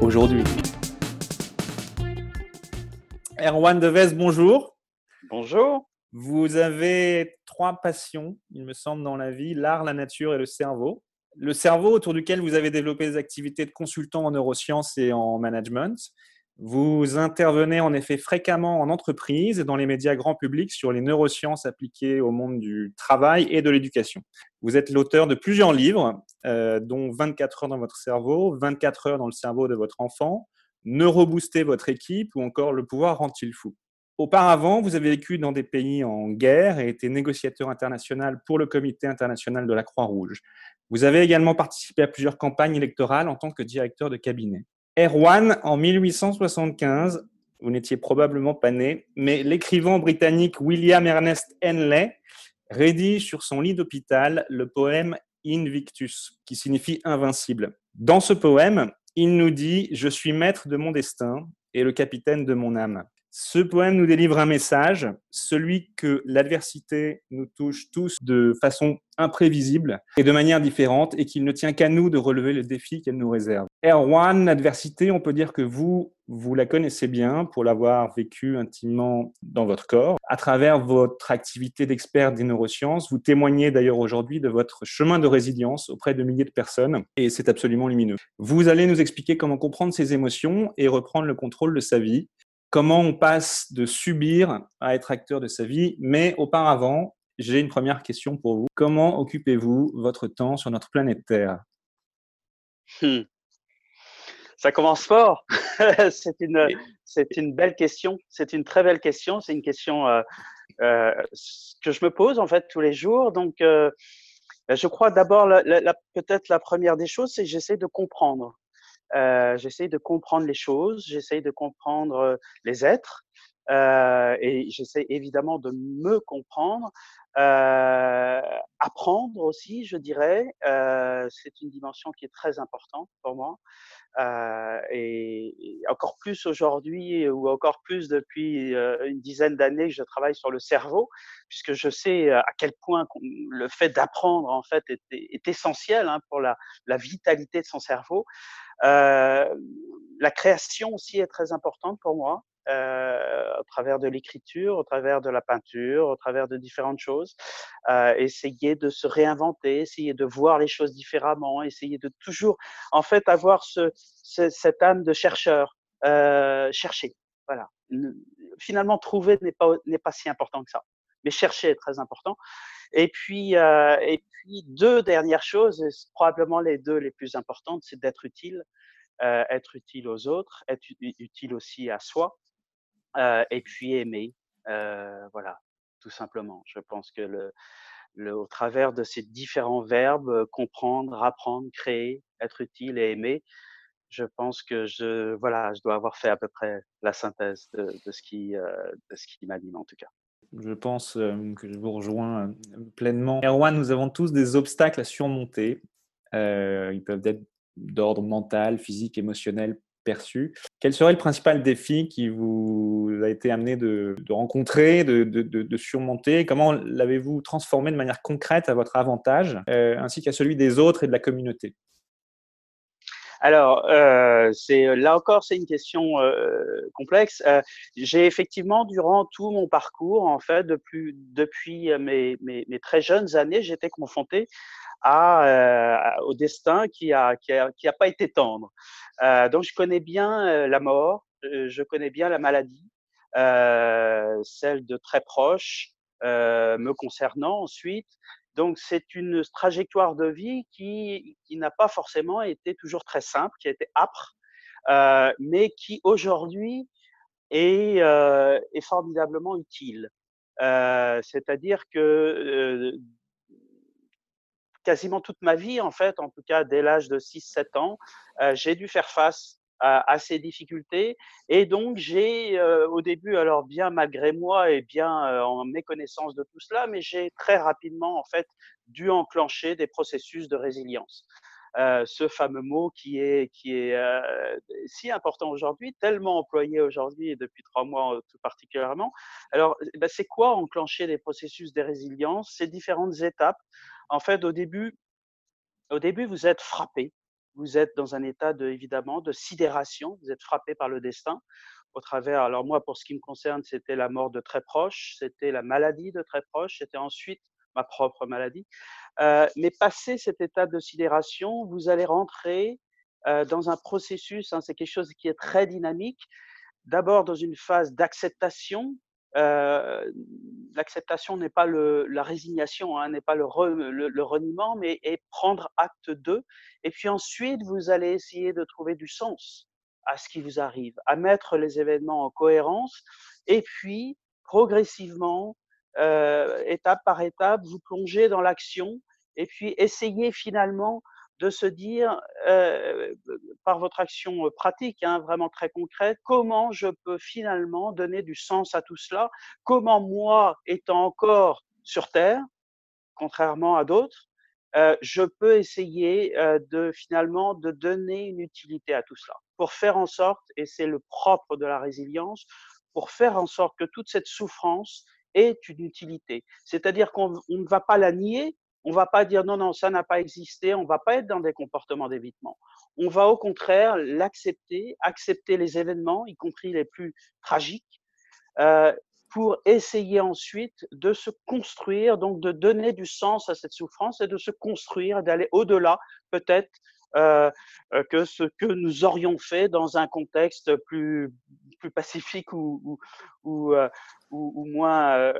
aujourd'hui. Erwan Deves, bonjour. Bonjour. Vous avez trois passions, il me semble, dans la vie, l'art, la nature et le cerveau. Le cerveau autour duquel vous avez développé des activités de consultant en neurosciences et en management. Vous intervenez en effet fréquemment en entreprise et dans les médias grand public sur les neurosciences appliquées au monde du travail et de l'éducation. Vous êtes l'auteur de plusieurs livres, euh, dont 24 heures dans votre cerveau, 24 heures dans le cerveau de votre enfant, Neurobooster votre équipe ou encore Le pouvoir rend-il fou. Auparavant, vous avez vécu dans des pays en guerre et été négociateur international pour le Comité international de la Croix-Rouge. Vous avez également participé à plusieurs campagnes électorales en tant que directeur de cabinet. Erwan, en 1875, vous n'étiez probablement pas né, mais l'écrivain britannique William Ernest Henley rédige sur son lit d'hôpital le poème Invictus, qui signifie invincible. Dans ce poème, il nous dit Je suis maître de mon destin et le capitaine de mon âme. Ce poème nous délivre un message, celui que l'adversité nous touche tous de façon imprévisible et de manière différente et qu'il ne tient qu'à nous de relever le défi qu'elle nous réserve. Erwan, l'adversité, on peut dire que vous, vous la connaissez bien pour l'avoir vécue intimement dans votre corps. À travers votre activité d'expert des neurosciences, vous témoignez d'ailleurs aujourd'hui de votre chemin de résilience auprès de milliers de personnes et c'est absolument lumineux. Vous allez nous expliquer comment comprendre ses émotions et reprendre le contrôle de sa vie comment on passe de subir à être acteur de sa vie. Mais auparavant, j'ai une première question pour vous. Comment occupez-vous votre temps sur notre planète Terre? Hmm. Ça commence fort. c'est une, c'est une belle question. C'est une très belle question. C'est une question euh, euh, que je me pose en fait tous les jours. Donc, euh, je crois d'abord, peut-être la première des choses, c'est que j'essaie de comprendre. Euh, j'essaye de comprendre les choses, j'essaye de comprendre les êtres euh, et j'essaie évidemment de me comprendre, euh, apprendre aussi, je dirais. Euh, c'est une dimension qui est très importante pour moi. Euh, et, encore plus aujourd'hui ou encore plus depuis une dizaine d'années que je travaille sur le cerveau, puisque je sais à quel point le fait d'apprendre en fait est, essentiel hein, pour la, vitalité de son cerveau. Euh, la création aussi est très importante pour moi. Euh, au travers de l'écriture, au travers de la peinture, au travers de différentes choses. Euh, essayer de se réinventer, essayer de voir les choses différemment, essayer de toujours, en fait, avoir ce, cette âme de chercheur, euh, chercher. Voilà. Finalement, trouver n'est pas, n'est pas si important que ça. Mais chercher est très important. Et puis, euh, et puis deux dernières choses, probablement les deux les plus importantes, c'est d'être utile, euh, être utile aux autres, être utile aussi à soi, euh, et puis aimer. Euh, voilà, tout simplement. Je pense que le, le, au travers de ces différents verbes, comprendre, apprendre, créer, être utile et aimer, je pense que je, voilà, je dois avoir fait à peu près la synthèse de, de ce qui, de ce qui m'anime en tout cas. Je pense que je vous rejoins pleinement. Erwan, nous avons tous des obstacles à surmonter. Euh, ils peuvent être d'ordre mental, physique, émotionnel perçu. Quel serait le principal défi qui vous a été amené de, rencontrer, de, surmonter? Comment l'avez-vous transformé de manière concrète à votre avantage, euh, ainsi qu'à celui des autres et de la communauté? Alors, euh, c'est là encore, c'est une question euh, complexe. Euh, j'ai effectivement, durant tout mon parcours, en fait, depuis, mes, très jeunes années, j'étais confronté à, au destin qui a, qui a, qui a pas été tendre. donc, je connais bien la mort, je connais bien la maladie, celle de très proches, me concernant ensuite. Donc, c'est une trajectoire de vie qui, qui n'a pas forcément été toujours très simple, qui a été âpre, euh, mais qui aujourd'hui est, euh, est, formidablement utile. Euh, C'est-à-dire que quasiment toute ma vie, en fait, en tout cas dès l'âge de 6-7 ans, j'ai dû faire face à, ces difficultés. Et donc, j'ai euh, au début, alors bien malgré moi et bien euh, en méconnaissance de tout cela, mais j'ai très rapidement, en fait, dû enclencher des processus de résilience. Euh, ce fameux mot qui est, qui est si important aujourd'hui, tellement employé aujourd'hui et depuis trois mois tout particulièrement. Alors, eh ben, c'est quoi enclencher des processus de résilience? Ces différentes étapes. En fait, au début, au début, vous êtes frappé vous êtes dans un état de, évidemment de sidération, vous êtes frappé par le destin au travers, alors moi pour ce qui me concerne, c'était la mort de très proche, c'était la maladie de très proche, c'était ensuite ma propre maladie. Euh, mais passé cet état de sidération, vous allez rentrer euh, dans un processus, hein, c'est quelque chose qui est très dynamique, d'abord dans une phase d'acceptation, euh, l'acceptation n'est pas la résignation, hein, n'est pas le, le, reniement, mais est prendre acte d'eux. Et puis ensuite, vous allez essayer de trouver du sens à ce qui vous arrive, à mettre les événements en cohérence, et puis progressivement, euh, étape par étape, vous plongez dans l'action, et puis essayez finalement de se dire, euh, par votre action pratique, hein, vraiment très concrète, comment je peux finalement donner du sens à tout cela, comment moi, étant encore sur Terre, contrairement à d'autres, euh, je peux essayer euh, de finalement de donner une utilité à tout cela, pour faire en sorte, et c'est le propre de la résilience, pour faire en sorte que toute cette souffrance ait une utilité. C'est-à-dire qu'on ne va pas la nier, on va pas dire non, non, ça n'a pas existé, on va pas être dans des comportements d'évitement. On va au contraire l'accepter, accepter les événements, y compris les plus tragiques, euh, pour essayer ensuite de se construire, donc de donner du sens à cette souffrance et de se construire, d'aller au-delà peut-être euh, euh, que ce que nous aurions fait dans un contexte plus, plus pacifique ou, ou, ou, moins,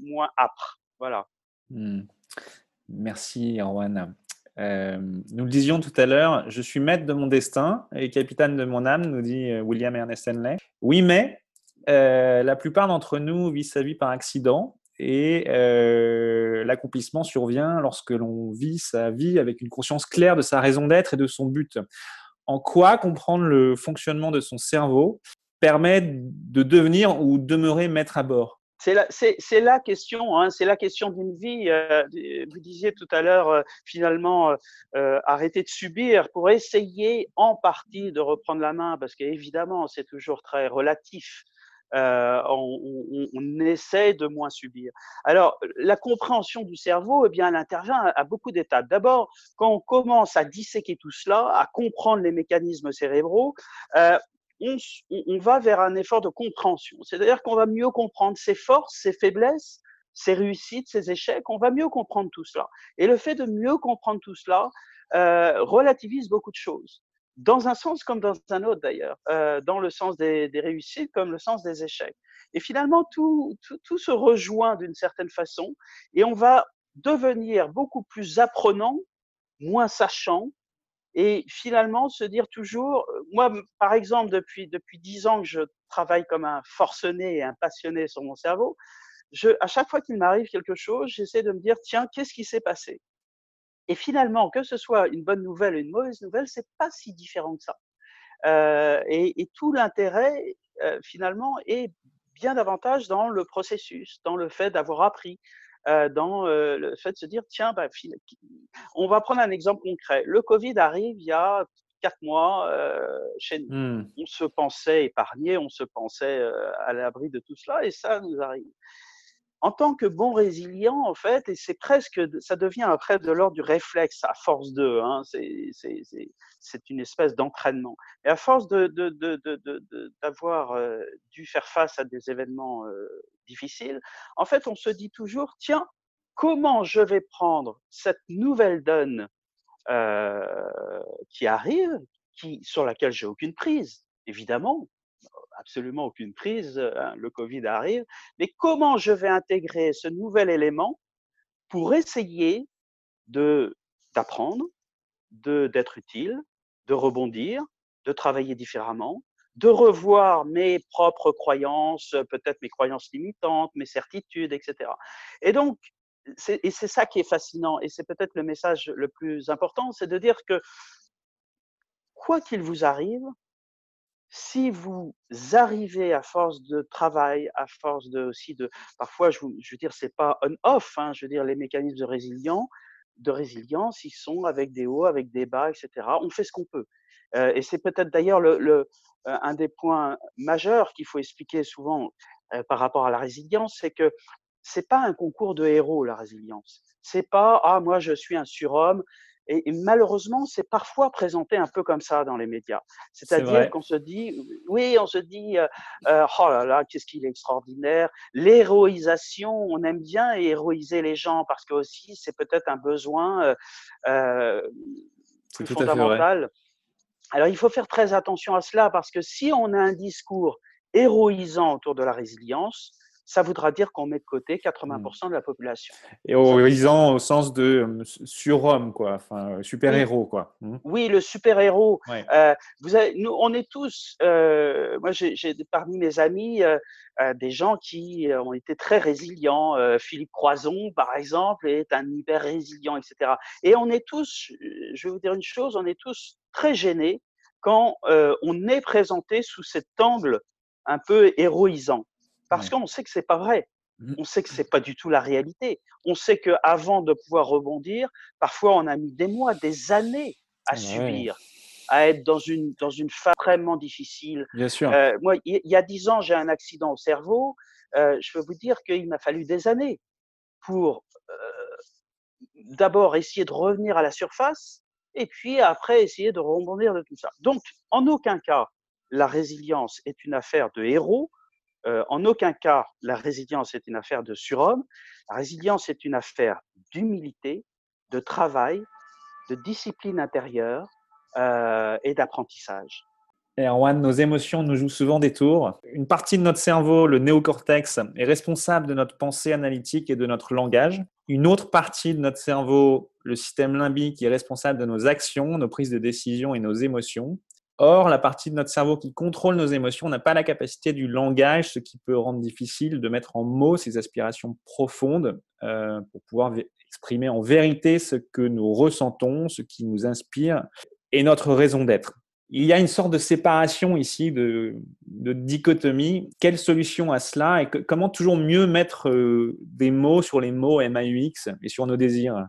moins âpre. Voilà. Mmh. Merci, Erwan. Euh, nous le disions tout à l'heure, je suis maître de mon destin et capitaine de mon âme, nous dit euh, William Ernest Henley. Oui, mais euh, la plupart d'entre nous vivent sa vie par accident et l'accomplissement survient lorsque l'on vit sa vie avec une conscience claire de sa raison d'être et de son but. En quoi comprendre le fonctionnement de son cerveau permet de devenir ou demeurer maître à bord? C'est la, question, hein, c'est la question d'une vie. Euh, vous disiez tout à l'heure, euh, finalement, euh, arrêter de subir pour essayer en partie de reprendre la main, parce qu'évidemment, c'est toujours très relatif. On, essaie de moins subir. Alors, la compréhension du cerveau, eh bien, elle intervient à, beaucoup d'étapes. D'abord, quand on commence à disséquer tout cela, à comprendre les mécanismes cérébraux, on, va vers un effort de compréhension. C'est-à-dire qu'on va mieux comprendre ses forces, ses faiblesses, ses réussites, ses échecs. On va mieux comprendre tout cela. Et le fait de mieux comprendre tout cela euh, relativise beaucoup de choses. Dans un sens comme dans un autre d'ailleurs, euh, dans le sens des, réussites comme le sens des échecs. Et finalement, tout, tout se rejoint d'une certaine façon et on va devenir beaucoup plus apprenant, moins sachant, et finalement se dire toujours, moi par exemple depuis depuis dix ans que je travaille comme un forcené et un passionné sur mon cerveau, je, à chaque fois qu'il m'arrive quelque chose, j'essaie de me dire tiens qu'est-ce qui s'est passé? Et finalement que ce soit une bonne nouvelle ou une mauvaise nouvelle, c'est pas si différent que ça. Euh, et, et, tout l'intérêt euh, finalement est bien davantage dans le processus, dans le fait d'avoir appris, euh, dans euh, le fait de se dire, tiens, bah, on va prendre un exemple concret. Le Covid arrive il y a quatre mois euh, chez nous. Mmh. On se pensait épargné, on se pensait à l'abri de tout cela, et ça nous arrive en tant que bon résilient, en fait, et c'est presque, ça devient après de l'ordre du réflexe à force de, hein, c'est une espèce d'entraînement. Et à force d'avoir euh, dû faire face à des événements euh, difficiles, en fait, on se dit toujours, tiens, comment je vais prendre cette nouvelle donne euh, qui arrive, qui, sur laquelle j'ai aucune prise, évidemment, absolument aucune prise, hein, le Covid arrive, mais comment je vais intégrer ce nouvel élément pour essayer d'apprendre, d'être utile, de rebondir, de travailler différemment, de revoir mes propres croyances, peut-être mes croyances limitantes, mes certitudes, etc. Et donc, et c'est ça qui est fascinant, et c'est peut-être le message le plus important, c'est de dire que quoi qu'il vous arrive, si vous arrivez à force de travail, à force de aussi de, parfois, je, veux dire, c'est pas on-off, hein, je veux dire, les mécanismes de résilience, de résilience, ils sont avec des hauts, avec des bas, etc. On fait ce qu'on peut. Euh, et c'est peut-être d'ailleurs le, le, un des points majeurs qu'il faut expliquer souvent euh, par rapport à la résilience, c'est que c'est pas un concours de héros la résilience. C'est pas ah moi je suis un surhomme et, malheureusement, c'est parfois présenté un peu comme ça dans les médias. C'est-à-dire qu'on se dit, oui, on se dit, euh, euh, oh là là, qu'est-ce qu'il est extraordinaire. L'héroïsation, on aime bien héroïser les gens parce que aussi, c'est peut-être un besoin euh, fondamental. Alors, il faut faire très attention à cela parce que si on a un discours héroïsant autour de la résilience, ça voudra dire qu'on met de côté 80% mmh. de la population. Et au sens de surhomme, quoi, enfin, euh, super-héros, quoi. Mmh. Oui, le super-héros. Euh, vous avez, nous, on est tous, euh, moi j'ai parmi mes amis euh, des gens qui ont été très résilients. Philippe Croison, par exemple, est un hyper résilient, etc. Et on est tous, je vais vous dire une chose, on est tous très gênés quand on est présenté sous cet angle un peu héroïsant parce qu'on sait que c'est pas vrai. Mmh. On sait que c'est pas du tout la réalité. On sait que avant de pouvoir rebondir, parfois on a mis des mois, des années à subir, à être dans une dans une phase extrêmement difficile. Bien sûr. Euh, moi, il y, a dix ans, j'ai un accident au cerveau. Euh, je peux vous dire qu'il m'a fallu des années pour euh, d'abord essayer de revenir à la surface et puis après essayer de rebondir de tout ça. Donc, en aucun cas, la résilience est une affaire de héros en aucun cas, la résilience est une affaire de surhomme. La résilience est une affaire d'humilité, de travail, de discipline intérieure et d'apprentissage. Erwan, nos émotions nous jouent souvent des tours. Une partie de notre cerveau, le néocortex, est responsable de notre pensée analytique et de notre langage. Une autre partie de notre cerveau, le système limbique, est responsable de nos actions, nos prises de décision et nos émotions. Or, la partie de notre cerveau qui contrôle nos émotions n'a pas la capacité du langage, ce qui peut rendre difficile de mettre en mots ces aspirations profondes euh, pour pouvoir exprimer en vérité ce que nous ressentons, ce qui nous inspire et notre raison d'être. Il y a une sorte de séparation ici, de, dichotomie. Quelle solution à cela et comment toujours mieux mettre euh, des mots sur les mots MAUX et sur nos désirs?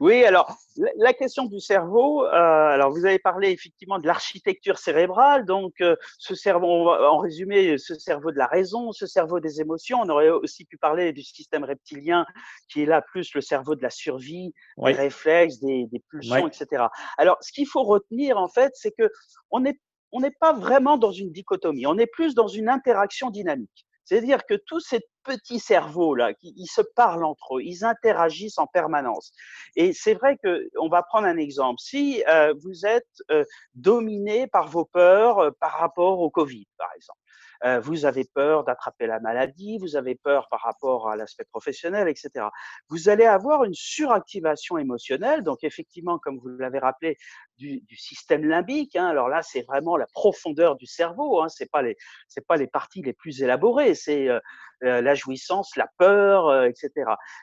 Oui, alors la question du cerveau, euh, alors vous avez parlé effectivement de l'architecture cérébrale, donc euh, ce cerveau, en résumé, ce cerveau de la raison, ce cerveau des émotions. On aurait aussi pu parler du système reptilien, qui est là plus le cerveau de la survie, des réflexes, des, pulsions, etc. Alors, ce qu'il faut retenir en fait, c'est que on n'est on n'est pas vraiment dans une dichotomie, on est plus dans une interaction dynamique. C'est-à-dire que tous ces petits cerveaux-là, ils se parlent entre eux, ils interagissent en permanence. Et c'est vrai que, on va prendre un exemple. Si euh, vous êtes euh, dominé par vos peurs euh, par rapport au Covid, par exemple, euh, vous avez peur d'attraper la maladie, vous avez peur par rapport à l'aspect professionnel, etc. Vous allez avoir une suractivation émotionnelle, donc effectivement, comme vous l'avez rappelé, du, du, système limbique. Hein. Alors là, c'est vraiment la profondeur du cerveau. Hein. C'est pas les, c'est pas les parties les plus élaborées. C'est euh, euh, la jouissance, la peur, etc.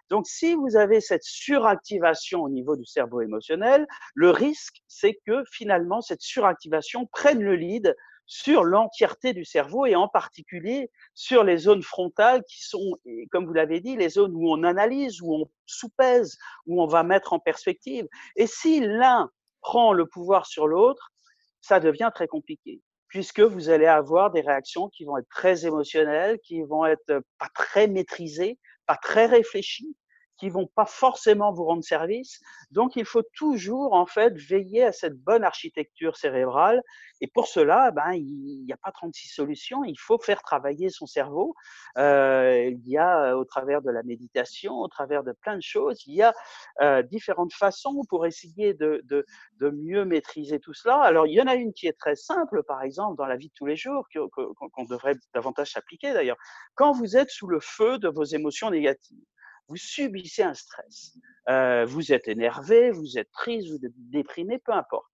Donc, si vous avez cette suractivation au niveau du cerveau émotionnel, le risque, c'est que finalement cette suractivation prenne le lead sur l'entièreté du cerveau et en particulier sur les zones frontales qui sont, comme vous l'avez dit, les zones où on analyse, où on soupèse, où on va mettre en perspective. Et si l'un prend le pouvoir sur l'autre, ça devient très compliqué puisque vous allez avoir des réactions qui vont être très émotionnelles, qui vont être pas très maîtrisées, pas très réfléchies, qui vont pas forcément vous rendre service. Donc, il faut toujours, en fait, veiller à cette bonne architecture cérébrale. Et pour cela, ben, il n'y a pas 36 solutions. Il faut faire travailler son cerveau. Euh, il y a, au travers de la méditation, au travers de plein de choses, il y a euh, différentes façons pour essayer de, de, mieux maîtriser tout cela. Alors, il y en a une qui est très simple, par exemple, dans la vie de tous les jours, qu'on devrait davantage s'appliquer d'ailleurs. Quand vous êtes sous le feu de vos émotions négatives, vous subissez un stress. Euh, vous êtes énervé, vous êtes triste, vous êtes déprimé, peu importe.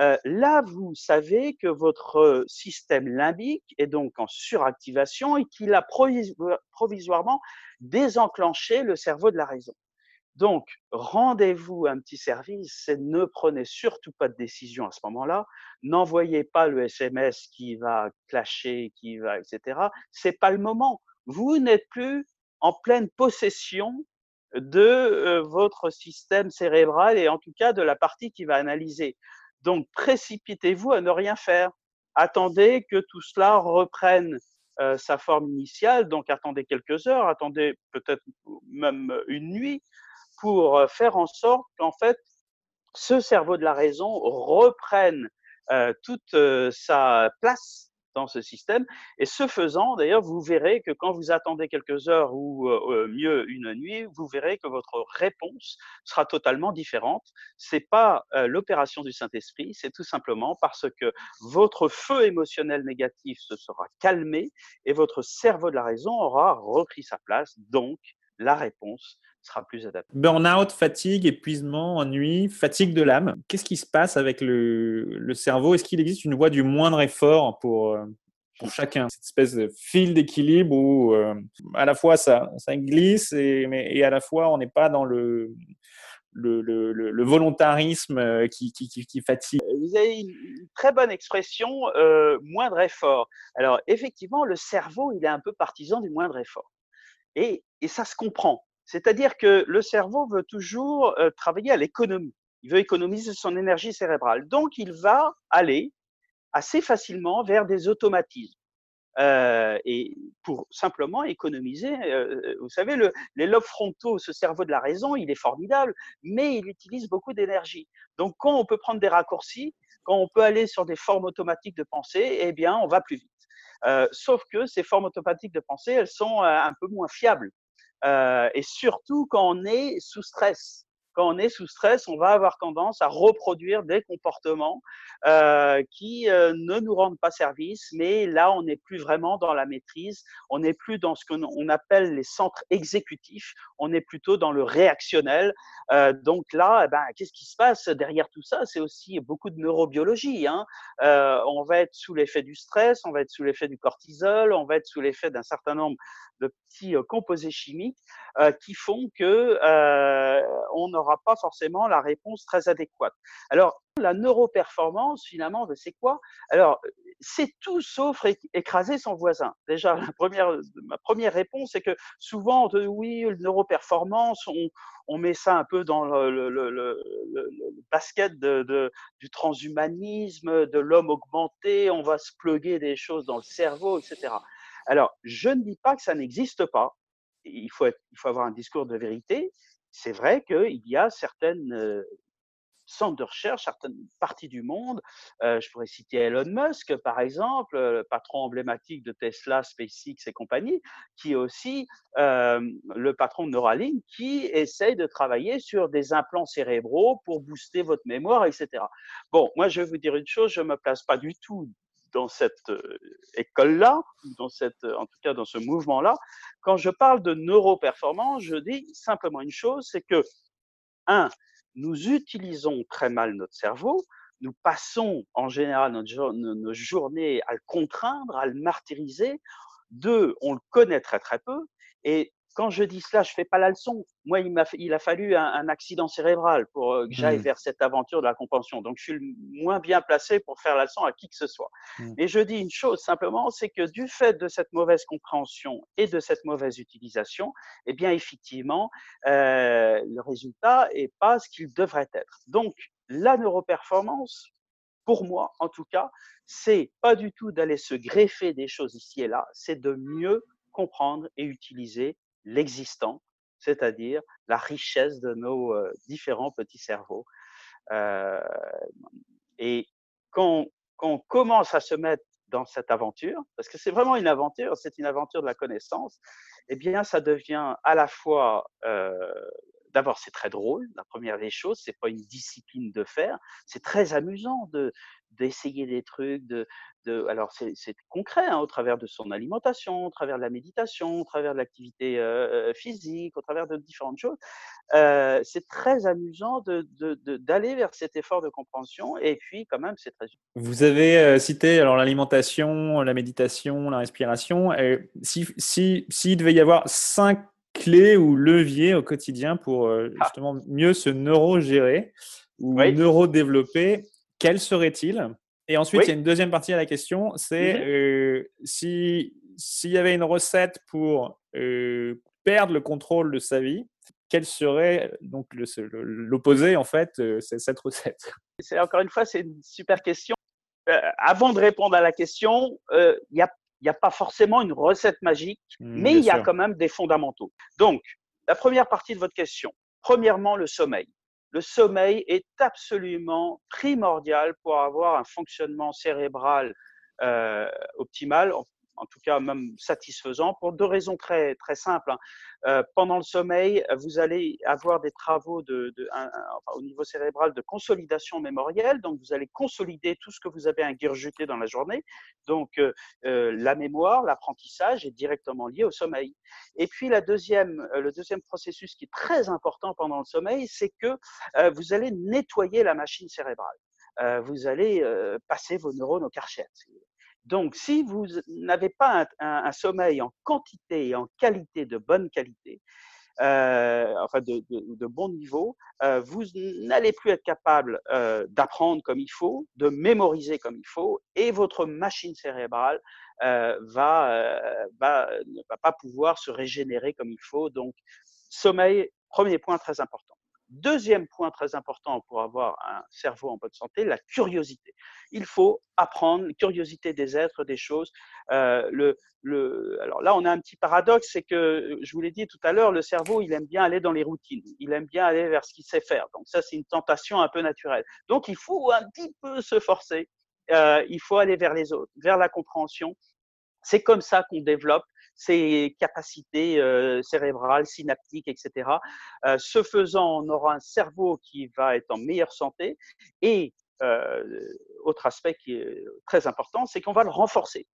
Euh, là, vous savez que votre système limbique est donc en suractivation et qu'il a provisoirement désenclenché le cerveau de la raison. Donc, rendez-vous un petit service, c'est ne prenez surtout pas de décision à ce moment-là, n'envoyez pas le SMS qui va clasher, qui va, etc. C'est pas le moment. Vous n'êtes plus en pleine possession de votre système cérébral et en tout cas de la partie qui va analyser. Donc, précipitez-vous à ne rien faire. Attendez que tout cela reprenne sa forme initiale, donc attendez quelques heures, attendez peut-être même une nuit pour faire en sorte qu'en fait, ce cerveau de la raison reprenne toute sa place ce système. Et ce faisant, d'ailleurs, vous verrez que quand vous attendez quelques heures ou euh, euh, mieux une nuit, vous verrez que votre réponse sera totalement différente. C'est pas euh, l'opération du Saint-Esprit, c'est tout simplement parce que votre feu émotionnel négatif se sera calmé et votre cerveau de la raison aura repris sa place. Donc, la réponse sera plus adaptée. Burnout, fatigue, épuisement, ennui, fatigue de l'âme. Qu'est-ce qui se passe avec le, le cerveau? Est-ce qu'il existe une voie du moindre effort pour, euh, pour chacun? Cette espèce de fil d'équilibre où euh, à la fois ça, ça glisse et, mais, et à la fois on n'est pas dans le, le, le, le, volontarisme euh, qui, qui, qui, fatigue. Vous avez une très bonne expression, moindre effort. Alors effectivement, le cerveau, il est un peu partisan du moindre effort. Et, et ça se comprend. C'est-à-dire que le cerveau veut toujours euh, travailler à l'économie. Il veut économiser son énergie cérébrale. Donc, il va aller assez facilement vers des automatismes. Euh, et pour simplement économiser, euh, vous savez, le, les lobes frontaux, ce cerveau de la raison, il est formidable, mais il utilise beaucoup d'énergie. Donc, quand on peut prendre des raccourcis, quand on peut aller sur des formes automatiques de pensée, eh bien, on va plus vite. Sauf que ces formes automatiques de pensée, elles sont un peu moins fiables. Euh, et surtout quand on est sous stress quand on est sous stress, on va avoir tendance à reproduire des comportements euh, qui euh, ne nous rendent pas service, mais là, on n'est plus vraiment dans la maîtrise, on n'est plus dans ce qu'on appelle les centres exécutifs, on est plutôt dans le réactionnel. Euh, donc là, eh ben, qu'est-ce qui se passe derrière tout ça? C'est aussi beaucoup de neurobiologie. Hein. On va être sous l'effet du stress, on va être sous l'effet du cortisol, on va être sous l'effet d'un certain nombre de petits composés chimiques qui font que on pas forcément la réponse très adéquate. Alors, la neuroperformance, finalement, c'est quoi? Alors, c'est tout sauf écraser son voisin. Déjà, ma première réponse, c'est que souvent, oui, neuroperformance, on, met ça un peu dans le, basket du transhumanisme, de l'homme augmenté, on va se pluguer des choses dans le cerveau, etc. Alors, je ne dis pas que ça n'existe pas. Il faut avoir un discours de vérité. C'est vrai qu'il y a certaines centres de recherche, certaines parties du monde. Je pourrais citer Elon Musk, par exemple, le patron emblématique de Tesla, SpaceX et compagnie, qui est aussi le patron de Neuralink, qui essaye de travailler sur des implants cérébraux pour booster votre mémoire, etc. Bon, moi, je vais vous dire une chose, je ne me place pas du tout dans cette euh, école-là, dans cette, en tout cas dans ce mouvement-là, quand je parle de neuroperformance, je dis simplement une chose, c'est que, un, nous utilisons très mal notre cerveau, nous passons en général nos journées à le contraindre, à le martyriser. Deux, on le connaît très très peu. Et quand je dis cela, je fais pas la leçon. Moi, il, m'a, il a fallu un, accident cérébral pour euh, que j'aille mmh. vers cette aventure de la compréhension. Donc, je suis le moins bien placé pour faire la leçon à qui que ce soit. Mmh. Et je dis une chose simplement, c'est que du fait de cette mauvaise compréhension et de cette mauvaise utilisation, eh bien, effectivement, euh, le résultat est pas ce qu'il devrait être. Donc, la neuroperformance, pour moi, en tout cas, c'est pas du tout d'aller se greffer des choses ici et là, c'est de mieux comprendre et utiliser l'existant, c'est-à-dire la richesse de nos différents petits cerveaux. Et quand, on commence à se mettre dans cette aventure, parce que c'est vraiment une aventure, c'est une aventure de la connaissance, eh bien, ça devient à la fois, d'abord, c'est très drôle. La première des choses, c'est pas une discipline de faire, c'est très amusant de d'essayer des trucs, de, de alors c'est concret hein, au travers de son alimentation, au travers de la méditation, au travers de l'activité euh, physique, au travers de différentes choses. Euh, c'est très amusant d'aller de, de, vers cet effort de compréhension et puis quand même c'est très. Vous avez euh, cité alors l'alimentation, la méditation, la respiration. Et si, si, s'il devait y avoir cinq clés ou leviers au quotidien pour Ah. justement mieux se neuro-gérer ou Oui. neuro-développer, quels seraient-ils Et ensuite, Oui. il y a une deuxième partie à la question, c'est Mhm. euh, si s'il y avait une recette pour euh, perdre le contrôle de sa vie, quel serait donc l'opposé en fait, euh, c'est cette recette? C'est encore une fois, c'est une super question. Avant de répondre à la question, il n'y a, il y a pas forcément une recette magique, Hmm, mais il y a sûr. quand même des fondamentaux. Donc, la première partie de votre question. Premièrement, le sommeil. Le sommeil est absolument primordial pour avoir un fonctionnement cérébral euh, optimal, en, tout cas même satisfaisant, pour deux raisons très très simples. hein. Euh, pendant le sommeil, vous allez avoir des travaux de, enfin, au niveau cérébral de consolidation mémorielle, donc vous allez consolider tout ce que vous avez ingurgité dans la journée. Donc euh, euh, la mémoire, l'apprentissage est directement lié au sommeil. Et puis la deuxième, le deuxième processus qui est très important pendant le sommeil, c'est que vous allez nettoyer la machine cérébrale. Vous allez passer vos neurones au karcher. Donc, si vous n'avez pas un, sommeil en quantité et en qualité, de bonne qualité, euh, enfin de bon niveau, euh, vous n'allez plus être capable euh, d'apprendre comme il faut, de mémoriser comme il faut, et votre machine cérébrale euh, va, euh, va, ne va pas pouvoir se régénérer comme il faut. Donc, sommeil, premier point très important. Deuxième point très important pour avoir un cerveau en bonne santé, la curiosité. Il faut apprendre, curiosité des êtres, des choses. Euh, le, le, alors là, on a un petit paradoxe, c'est que je vous l'ai dit tout à l'heure, le cerveau, il aime bien aller dans les routines, il aime bien aller vers ce qu'il sait faire. Donc ça, c'est une tentation un peu naturelle. Donc il faut un petit peu se forcer. Euh, il faut aller vers les autres, vers la compréhension. C'est comme ça qu'on développe ses capacités euh, cérébrales, synaptiques, etc. Euh, ce faisant, on aura un cerveau qui va être en meilleure santé. Et euh, autre aspect qui est très important, c'est qu'on va le renforcer.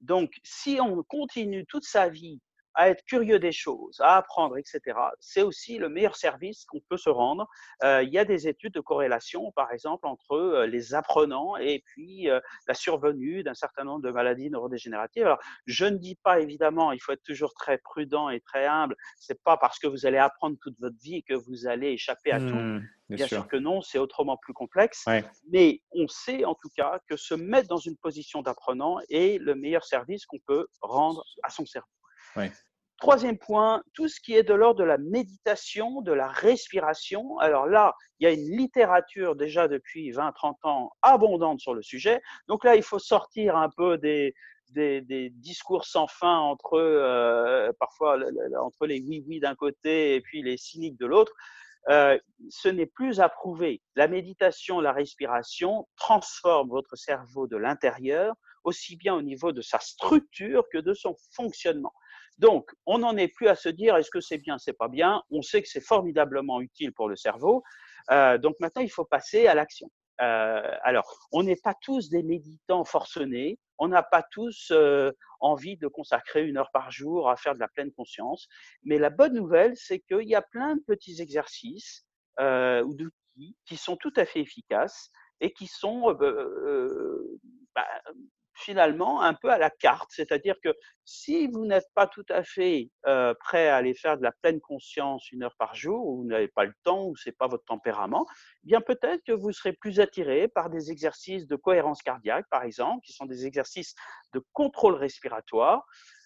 Donc, si on continue toute sa vie à être curieux des choses, à apprendre, etc., c'est aussi le meilleur service qu'on peut se rendre. Euh, il y a des études de corrélation, par exemple, entre euh, les apprenants et puis euh, la survenue d'un certain nombre de maladies neurodégénératives. Alors, je ne dis pas évidemment, il faut être toujours très prudent et très humble. C'est pas parce que vous allez apprendre toute votre vie que vous allez échapper à tout. Hmm, bien, Bien sûr. sûr que non, c'est autrement plus complexe. Ouais. Mais on sait en tout cas que se mettre dans une position d'apprenant est le meilleur service qu'on peut rendre à son cerveau. Troisième point, tout ce qui est de l'ordre de la méditation, de la respiration. Alors là, il y a une littérature déjà depuis 20-30 ans abondante sur le sujet. Donc là, il faut sortir un peu des, discours sans fin entre euh, parfois entre les oui-oui d'un côté et puis les cyniques de l'autre. Euh, ce n'est plus à prouver. La méditation, la respiration transforme votre cerveau de l'intérieur, aussi bien au niveau de sa structure que de son fonctionnement. Donc, on n'en est plus à se dire est-ce que c'est bien, c'est pas bien? On sait que c'est formidablement utile pour le cerveau. Euh, donc maintenant, il faut passer à l'action. Euh, alors, on n'est pas tous des méditants forcenés. On n'a pas tous euh, envie de consacrer une heure par jour à faire de la pleine conscience. Mais la bonne nouvelle, c'est qu'il y a plein de petits exercices euh, ou d'outils qui sont tout à fait efficaces et qui sont euh, euh, bah, finalement un peu à la carte. C'est-à-dire que si vous n'êtes pas tout à fait euh, prêt à aller faire de la pleine conscience une heure par jour, ou vous n'avez pas le temps, ou c'est pas votre tempérament, eh bien peut-être que vous serez plus attiré par des exercices de cohérence cardiaque, par exemple, qui sont des exercices de contrôle respiratoire,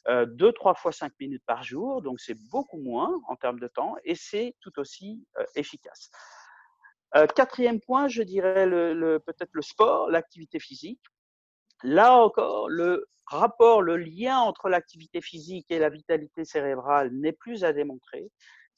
euh, deux, trois fois cinq minutes par jour, donc c'est beaucoup moins en termes de temps, et c'est tout aussi euh, efficace. Euh, quatrième point, je dirais peut-être le sport, l'activité physique. Là encore, le rapport, le lien entre l'activité physique et la vitalité cérébrale n'est plus à démontrer.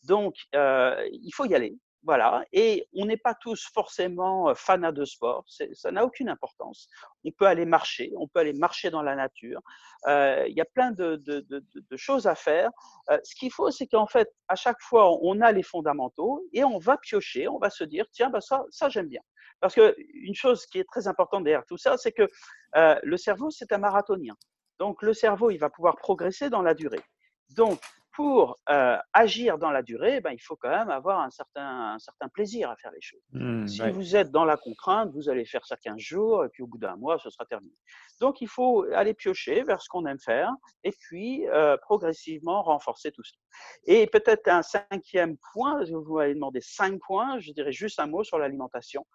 Donc, euh, il faut y aller. Voilà. Et on n'est pas tous forcément fanats de sport. Ça n'a aucune importance. On peut aller marcher. On peut aller marcher dans la nature. Euh, il y a plein de, de, de, de choses à faire. Euh, ce qu'il faut, c'est qu'en fait, à chaque fois, on a les fondamentaux et on va piocher. On va se dire, tiens, bah ça, ça j'aime bien. Parce que une chose qui est très importante derrière tout ça, c'est que euh, le cerveau, c'est un marathonien. Donc, le cerveau, il va pouvoir progresser dans la durée. Donc, pour euh, agir dans la durée, ben, il faut quand même avoir un certain, un certain plaisir à faire les choses. Mmh, si vous êtes dans la contrainte, vous allez faire ça 15 jours, et puis au bout d'un mois, ce sera terminé. Donc, il faut aller piocher vers ce qu'on aime faire, et puis euh, progressivement renforcer tout ça. Et peut-être un cinquième point, vous m'avez demandé cinq points, je dirais juste un mot sur l'alimentation,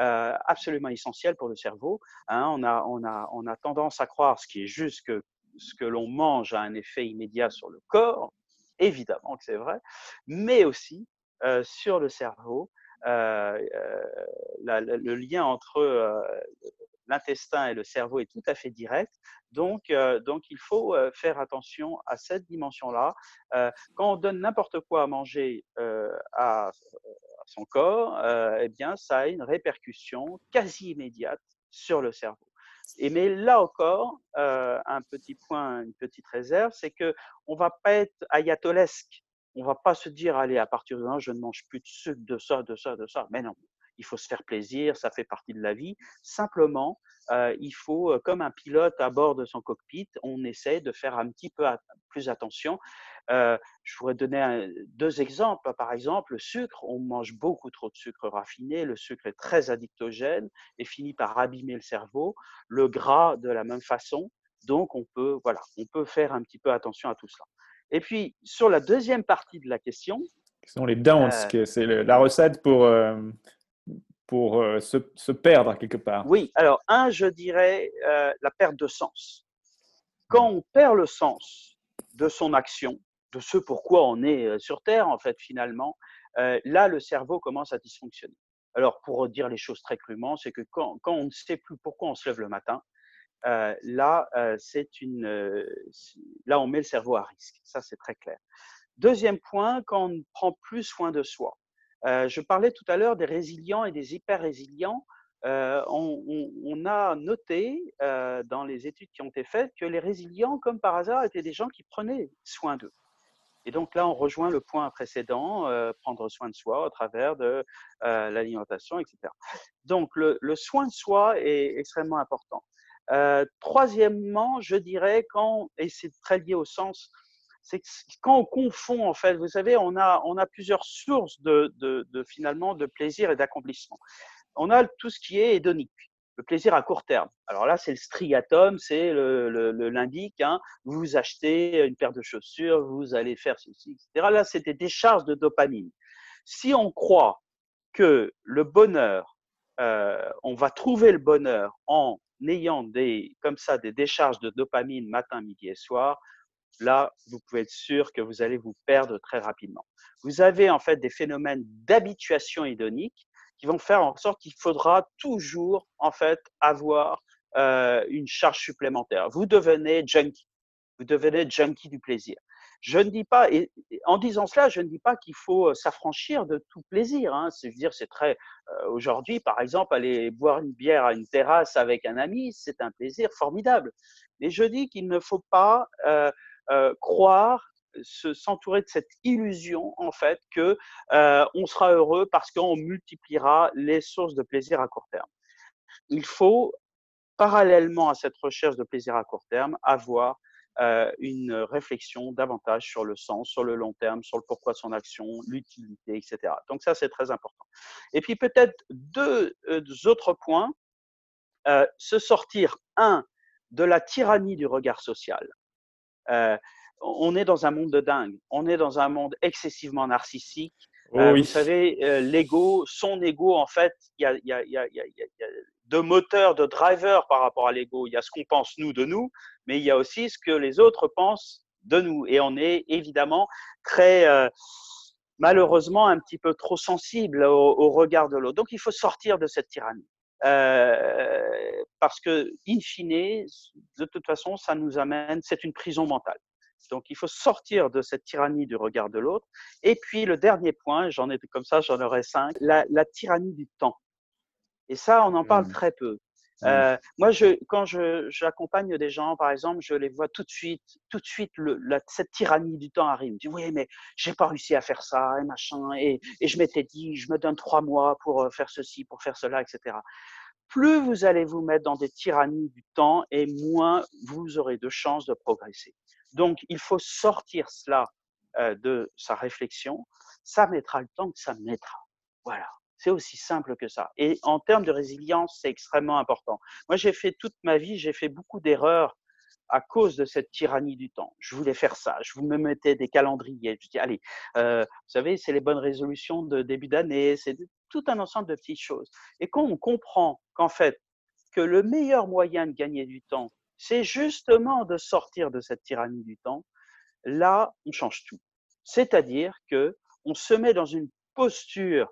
euh, absolument essentiel pour le cerveau. Hein. on, a, on, a, on a tendance à croire, ce qui est juste que ce que l'on mange a un effet immédiat sur le corps, évidemment que c'est vrai, mais aussi sur le cerveau. Le lien entre l'intestin et le cerveau est tout à fait direct. Donc, donc il faut faire attention à cette dimension-là. quand on donne n'importe quoi à manger à, à, son corps, eh bien, ça a une répercussion quasi immédiate sur le cerveau. Et mais là encore, euh, un petit point, une petite réserve, c'est que on va pas être ayatolesque. On va pas se dire allez à partir de là je ne mange plus de sucre, de ça, de ça, de ça. Mais non, il faut se faire plaisir, ça fait partie de la vie. Simplement, euh, il faut, euh, comme un pilote à bord de son cockpit, on essaie de faire un petit peu plus attention. Euh, je pourrais donner deux exemples. Par exemple, le sucre, on mange beaucoup trop de sucre raffiné. Le sucre est très addictogène et finit par abîmer le cerveau. Le gras, de la même façon. Donc, on peut, voilà, on peut faire un petit peu attention à tout cela. Et puis, sur la deuxième partie de la question. Ce sont les dances, c'est la recette pour pour euh, se, perdre quelque part Oui, alors un, je dirais euh, la perte de sens. Quand on perd le sens de son action, de ce pourquoi on est euh, sur Terre, en fait, finalement, là, le cerveau commence à dysfonctionner. Alors, pour dire les choses très crûment, c'est que quand, quand, on ne sait plus pourquoi on se lève le matin, là, une, là, on met le cerveau à risque. Ça, c'est très clair. Deuxième point, quand on ne prend plus soin de soi, euh, je parlais tout à l'heure des résilients et des hyper résilients. Euh, on, a noté euh, dans les études qui ont été faites que les résilients, comme par hasard, étaient des gens qui prenaient soin d'eux. Et donc là, on rejoint le point précédent, prendre soin de soi au travers de l'alimentation, etc. Donc le, le, soin de soi est extrêmement important. troisièmement, je dirais quand, et c'est très lié au sens c'est quand on confond, en fait, vous savez, on a, plusieurs sources de finalement de plaisir et d'accomplissement. On a tout ce qui est hédonique, le plaisir à court terme. Alors là, c'est le striatum, c'est le, le, le Hein. Vous achetez une paire de chaussures, vous allez faire ceci, etc. Là, c'est des décharges de dopamine. Si on croit que le bonheur, euh, on va trouver le bonheur en ayant des, comme ça, des décharges de dopamine matin, midi et soir, là, vous pouvez être sûr que vous allez vous perdre très rapidement. Vous avez en fait des phénomènes d'habituation hédonique qui vont faire en sorte qu'il faudra toujours en fait avoir euh, une charge supplémentaire. Vous devenez junkie, vous devenez junkie du plaisir. Je ne dis pas, et en disant cela, je ne dis pas qu'il faut euh, s'affranchir de tout plaisir. Hein. C'est dire, c'est très euh, aujourd'hui, par exemple, aller boire une bière à une terrasse avec un ami, c'est un plaisir formidable. Mais je dis qu'il ne faut pas euh, croire s'entourer de cette illusion en fait que euh, on sera heureux parce qu'on multipliera les sources de plaisir à court terme. Il faut parallèlement à cette recherche de plaisir à court terme avoir euh, une réflexion davantage sur le sens, sur le long terme, sur le pourquoi de son action, l'utilité, etc. Donc ça c'est très important. Et puis peut-être deux, deux, autres points se sortir un de la tyrannie du regard social. Euh, on est dans un monde de dingue. On est dans un monde excessivement narcissique. Vous savez, euh, l'ego, son ego, en fait, il y a, y, a, y, a, y a, de moteurs, de drivers par rapport à l'ego. Il y a ce qu'on pense nous de nous, mais il y a aussi ce que les autres pensent de nous. Et on est évidemment très, euh, malheureusement, un petit peu trop sensible au, au regard de l'autre. Donc, il faut sortir de cette tyrannie. Euh, parce que, in fine, de toute façon, ça nous amène, c'est une prison mentale. Donc, il faut sortir de cette tyrannie du regard de l'autre. Et puis, le dernier point, j'en ai comme ça, j'en aurai cinq, la, la, tyrannie du temps. Et ça, on en parle mmh. très peu. Mmh. Euh, moi, je, quand j'accompagne des gens, par exemple, je les vois tout de suite, tout de suite, le, la, cette tyrannie du temps arrive. Je dis oui, mais j'ai pas réussi à faire ça et machin, et, et je m'étais dit, je me donne trois mois pour euh, faire ceci, pour faire cela, etc. Plus vous allez vous mettre dans des tyrannies du temps, et moins vous aurez de chances de progresser. Donc, il faut sortir cela de sa réflexion, ça mettra le temps que ça mettra. Voilà. C'est aussi simple que ça. Et en termes de résilience, c'est extrêmement important. Moi, j'ai fait toute ma vie, j'ai fait beaucoup d'erreurs à cause de cette tyrannie du temps. Je voulais faire ça. Je me mettais des calendriers. Je dis, allez, euh, vous savez, c'est les bonnes résolutions de début d'année. C'est tout un ensemble de petites choses. Et quand on comprend qu'en fait, que le meilleur moyen de gagner du temps, c'est justement de sortir de cette tyrannie du temps, là, on change tout. C'est-à-dire que on se met dans une posture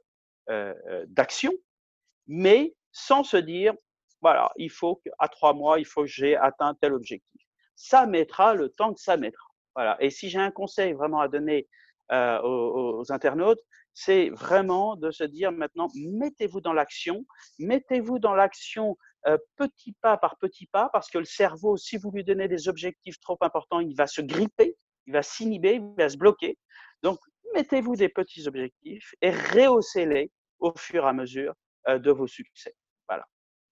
d'action, mais sans se dire, voilà, il faut qu'à trois mois, il faut que j'ai atteint tel objectif. Ça mettra le temps que ça mettra. Voilà. Et si j'ai un conseil vraiment à donner euh, aux, internautes, c'est vraiment de se dire maintenant, mettez-vous dans l'action, mettez-vous dans l'action petit pas par petit pas, parce que le cerveau, si vous lui donnez des objectifs trop importants, il va se gripper, il va s'inhiber, il va se bloquer. Donc, mettez-vous des petits objectifs et rehaussez-les au fur et à mesure euh, de vos succès. Voilà.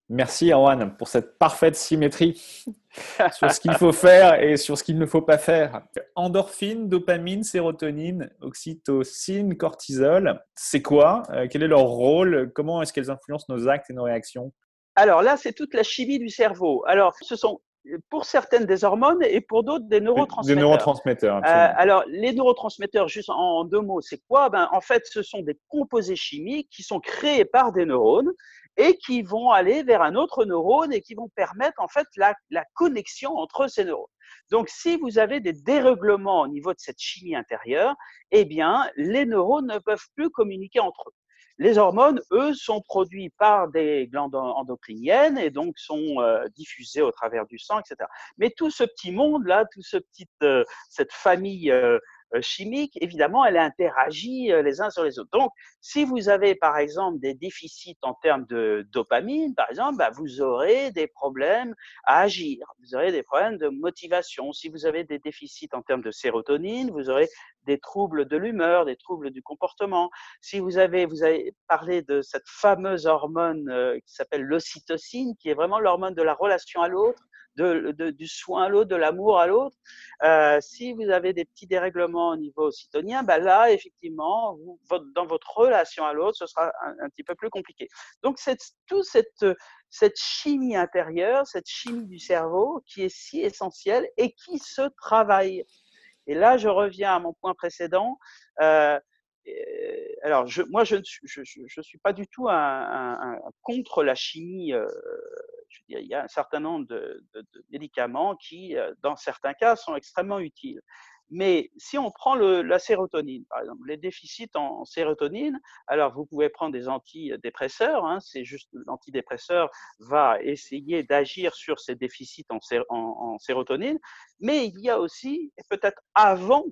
Merci Erwan pour cette parfaite symétrie sur ce qu'il faut faire et sur ce qu'il ne faut pas faire. Endorphine, dopamine, sérotonine, oxytocine, cortisol, c'est quoi? Euh, Quel est leur rôle? Comment est-ce qu'elles influencent nos actes et nos réactions? Alors là, c'est toute la chimie du cerveau. Alors, ce sont pour certaines des hormones et pour d'autres des neurotransmetteurs. Des neurotransmetteurs. Euh, alors, les neurotransmetteurs, juste en, deux mots, c'est quoi? Ben, En fait, ce sont des composés chimiques qui sont créés par des neurones et qui vont aller vers un autre neurone et qui vont permettre en fait la, la connexion entre ces neurones. Donc, si vous avez des dérèglements au niveau de cette chimie intérieure, eh bien, les neurones ne peuvent plus communiquer entre eux. Les hormones, eux, sont produits par des glandes endocriniennes et donc sont euh, diffusées au travers du sang, etc. Mais tout ce petit monde-là, tout ce petit, euh, cette famille euh, euh, chimique, évidemment, elle interagit euh, les uns sur les autres. Donc, si vous avez, par exemple, des déficits en termes de dopamine, par exemple, bah, vous aurez des problèmes à agir, vous aurez des problèmes de motivation. Si vous avez des déficits en termes de sérotonine, vous aurez des troubles de l'humeur, des troubles du comportement. Si vous avez, vous avez parlé de cette fameuse hormone euh, qui s'appelle l'ocytocine, qui est vraiment l'hormone de la relation à l'autre, du soin à l'autre, de l'amour à l'autre. Euh, si vous avez des petits dérèglements au niveau ocytonien, ben là, effectivement, dans votre relation à l'autre, ce sera un, petit peu plus compliqué. Donc, c'est tout cette, cette chimie intérieure, cette chimie du cerveau qui est si essentielle et qui se travaille. Et là, je reviens à mon point précédent. Euh, alors, moi, je ne suis, pas du tout contre la chimie euh, il y a un certain nombre de, médicaments qui, euh, dans certains cas, sont extrêmement utiles. Mais si on prend la sérotonine, par exemple, les déficits en, sérotonine, alors vous pouvez prendre des antidépresseurs, hein, c'est juste l'antidépresseur va essayer d'agir sur ces déficits en, en, sérotonine, mais il y a aussi, peut-être avant,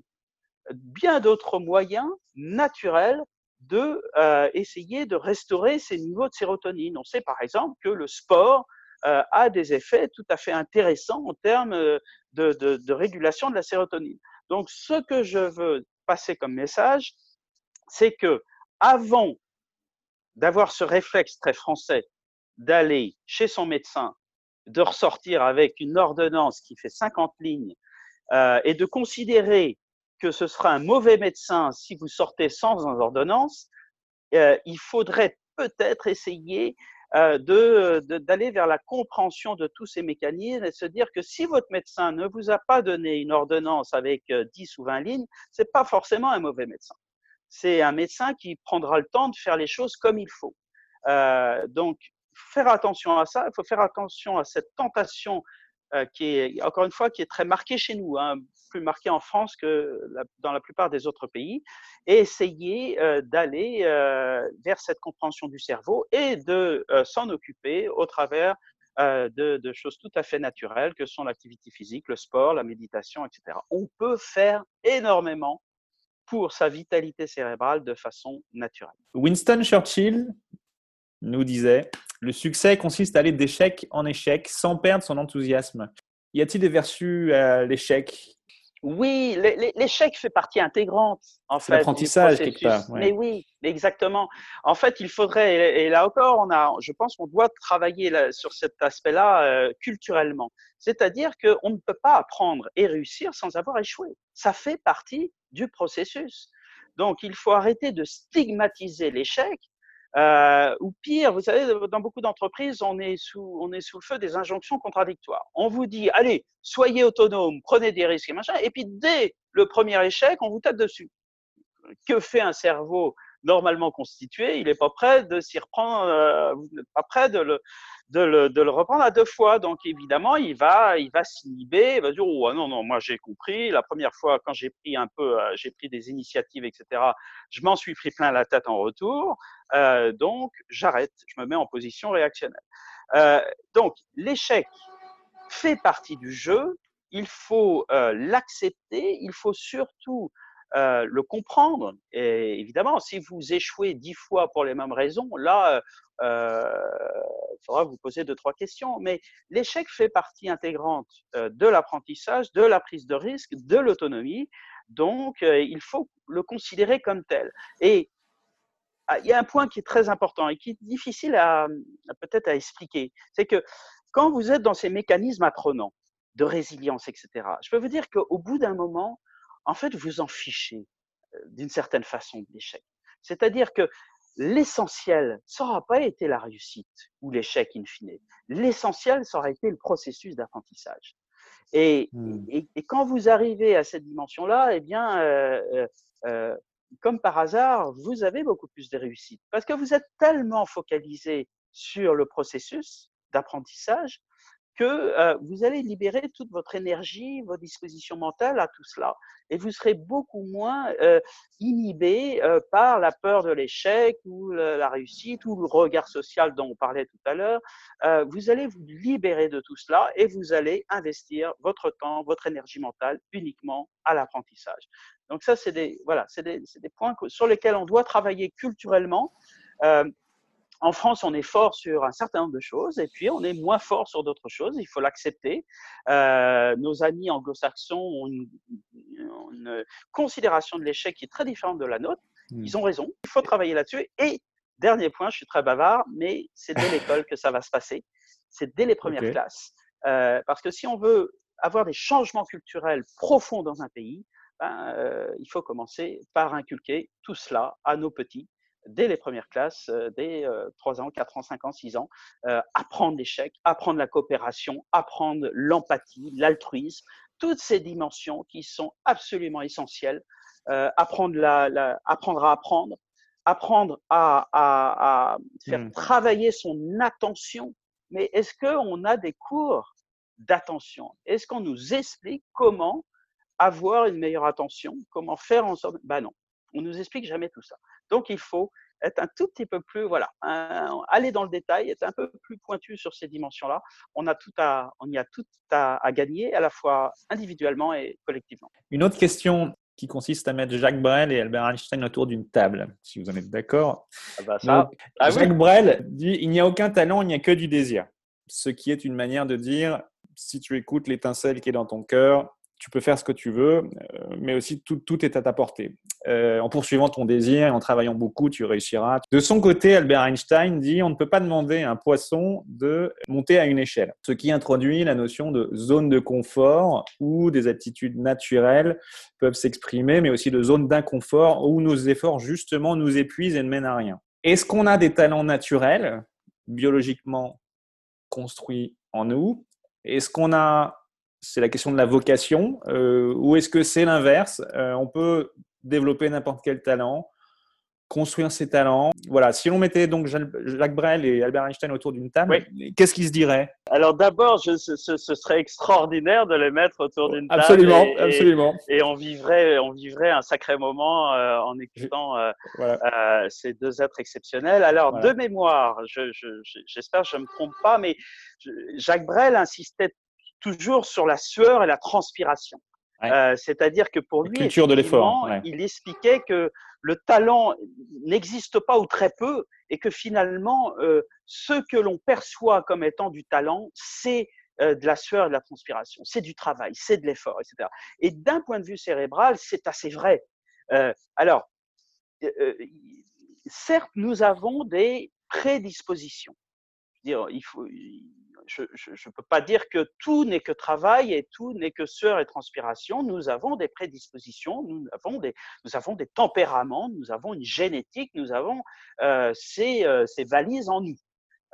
bien d'autres moyens naturels de euh, essayer de restaurer ces niveaux de sérotonine. On sait par exemple que le sport euh, a des effets tout à fait intéressants en termes euh, de, de, régulation de la sérotonine. Donc, ce que je veux passer comme message, c'est que avant d'avoir ce réflexe très français d'aller chez son médecin, de ressortir avec une ordonnance qui fait 50 lignes et de considérer que ce sera un mauvais médecin si vous sortez sans ordonnance, euh, il faudrait peut-être essayer euh, d'aller vers la compréhension de tous ces mécanismes et se dire que si votre médecin ne vous a pas donné une ordonnance avec 10 euh, ou 20 lignes, c'est pas forcément un mauvais médecin. C'est un médecin qui prendra le temps de faire les choses comme il faut. Donc, faire attention à ça, il faut faire attention à cette tentation euh, qui est, encore une fois, qui est très marquée chez nous, hein, plus marquée en France que dans la plupart des autres pays, et essayer euh, d'aller euh, vers cette compréhension du cerveau et de s'en occuper au travers de, choses tout à fait naturelles que sont l'activité physique, le sport, la méditation, etc. On peut faire énormément pour sa vitalité cérébrale de façon naturelle. Winston Churchill nous disait Le succès consiste à aller d'échec en échec sans perdre son enthousiasme. Y a-t-il des vertus à l'échec? Oui, l'échec fait partie intégrante en fait. L'apprentissage quelque part. Mais oui, exactement. En fait, il faudrait et là encore, on a, je pense qu'on doit travailler sur cet aspect-là euh, culturellement. C'est-à-dire qu'on ne peut pas apprendre et réussir sans avoir échoué. Ça fait partie du processus. Donc, il faut arrêter de stigmatiser l'échec. Euh, ou pire, vous savez, dans beaucoup d'entreprises, on, est sous, on est sous le feu des injonctions contradictoires. On vous dit, allez, soyez autonome, prenez des risques et machin, et puis dès le premier échec, on vous tape dessus. Que fait un cerveau normalement constitué, il n'est pas prêt de s'y reprendre, euh, pas prêt de le, de le, reprendre à deux fois. Donc évidemment, il va, il va s'inhiber, il va dire oh non non, moi j'ai compris. La première fois quand j'ai pris un peu, euh, j'ai pris des initiatives, etc. Je m'en suis pris plein la tête en retour. Euh, donc j'arrête, je me mets en position réactionnelle. Euh, donc l'échec fait partie du jeu. Il faut l'accepter. Il faut surtout euh, le comprendre. Et évidemment, si vous échouez dix fois pour les mêmes raisons, là, euh, il faudra vous poser deux, trois questions. Mais l'échec fait partie intégrante euh, de l'apprentissage, de la prise de risque, de l'autonomie. Donc, euh, il faut le considérer comme tel. Et ah, il y a un point qui est très important et qui est difficile à, peut-être à expliquer. C'est que quand vous êtes dans ces mécanismes apprenants de résilience, etc., je peux vous dire qu'au bout d'un moment, en fait, vous en fichez d'une certaine façon de l'échec. C'est-à-dire que l'essentiel, ça n'aura pas été la réussite ou l'échec in fine. L'essentiel, ça aura été le processus d'apprentissage. Et, mmh. et, et, quand vous arrivez à cette dimension-là, eh bien, euh, euh, euh, comme par hasard, vous avez beaucoup plus de réussite parce que vous êtes tellement focalisé sur le processus d'apprentissage que euh, vous allez libérer toute votre énergie, vos dispositions mentales à tout cela. Et vous serez beaucoup moins euh, inhibé euh, par la peur de l'échec ou la réussite ou le regard social dont on parlait tout à l'heure. Vous allez vous libérer de tout cela et vous allez investir votre temps, votre énergie mentale uniquement à l'apprentissage. Donc ça, c'est des, points sur lesquels on doit travailler culturellement. En France, on est fort sur un certain nombre de choses et puis on est moins fort sur d'autres choses. Il faut l'accepter. Euh, nos amis anglo-saxons ont une, une, considération de l'échec qui est très différente de la nôtre. Mmh. Ils ont raison. Il faut travailler là-dessus. Et dernier point, je suis très bavard, mais c'est dès l'école que ça va se passer. C'est dès les premières okay. classes. Euh, parce que si on veut avoir des changements culturels profonds dans un pays, ben, euh, il faut commencer par inculquer tout cela à nos petits dès les premières classes, euh, dès 3 ans, 4 ans, 5 ans, 6 ans, euh, apprendre l'échec, apprendre la coopération, apprendre l'empathie, l'altruisme, toutes ces dimensions qui sont absolument essentielles, euh, apprendre, la, la, apprendre à apprendre, apprendre à, à, à faire mmh. travailler son attention. Mais est-ce qu'on a des cours d'attention? Est-ce qu'on nous explique comment avoir une meilleure attention? Comment faire en sorte Ben non, on nous explique jamais tout ça. Donc, il faut être un tout petit peu plus, voilà, un, aller dans le détail, être un peu plus pointu sur ces dimensions-là. On a tout à, on y a tout à, à, gagner, à la fois individuellement et collectivement. Une autre question qui consiste à mettre Jacques Brel et Albert Einstein autour d'une table, si vous en êtes d'accord. Ah bah ça, ah Jacques oui. Brel dit il n'y a aucun talent, il n'y a que du désir. Ce qui est une manière de dire si tu écoutes l'étincelle qui est dans ton cœur, tu peux faire ce que tu veux, euh, mais aussi tout, tout est à ta portée. Euh, en poursuivant ton désir et en travaillant beaucoup, tu réussiras. De son côté, Albert Einstein dit on ne peut pas demander à un poisson de monter à une échelle, ce qui introduit la notion de zone de confort où des attitudes naturelles peuvent s'exprimer, mais aussi de zone d'inconfort où nos efforts justement nous épuisent et ne mènent à rien. Est-ce qu'on a des talents naturels, biologiquement construits en nous? Est-ce qu'on a c'est la question de la vocation, euh, ou est-ce que c'est l'inverse euh, On peut développer n'importe quel talent, construire ses talents. Voilà, si l'on mettait donc Jacques Brel et Albert Einstein autour d'une table, oui. qu'est-ce qu'ils se diraient? Alors d'abord, ce, ce, serait extraordinaire de les mettre autour d'une table. Absolument, et, absolument. Et, on vivrait, on vivrait un sacré moment euh, en écoutant euh, voilà. euh, ces deux êtres exceptionnels. Alors voilà. de mémoire, j'espère je, je, je, je me trompe pas, mais Jacques Brel insistait toujours sur la sueur et la transpiration. Ouais. Euh, C'est-à-dire que pour lui, culture de l'effort, ouais. il expliquait que le talent n'existe pas ou très peu et que finalement, euh, ce que l'on perçoit comme étant du talent, c'est euh, de la sueur et de la transpiration, c'est du travail, c'est de l'effort, etc. Et d'un point de vue cérébral, c'est assez vrai. Alors, certes, nous avons des prédispositions. Dire, il faut, je ne peux pas dire que tout n'est que travail et tout n'est que sueur et transpiration. Nous avons des prédispositions, nous avons des, nous avons des tempéraments, nous avons une génétique, nous avons euh, ces, euh, ces, valises en nous.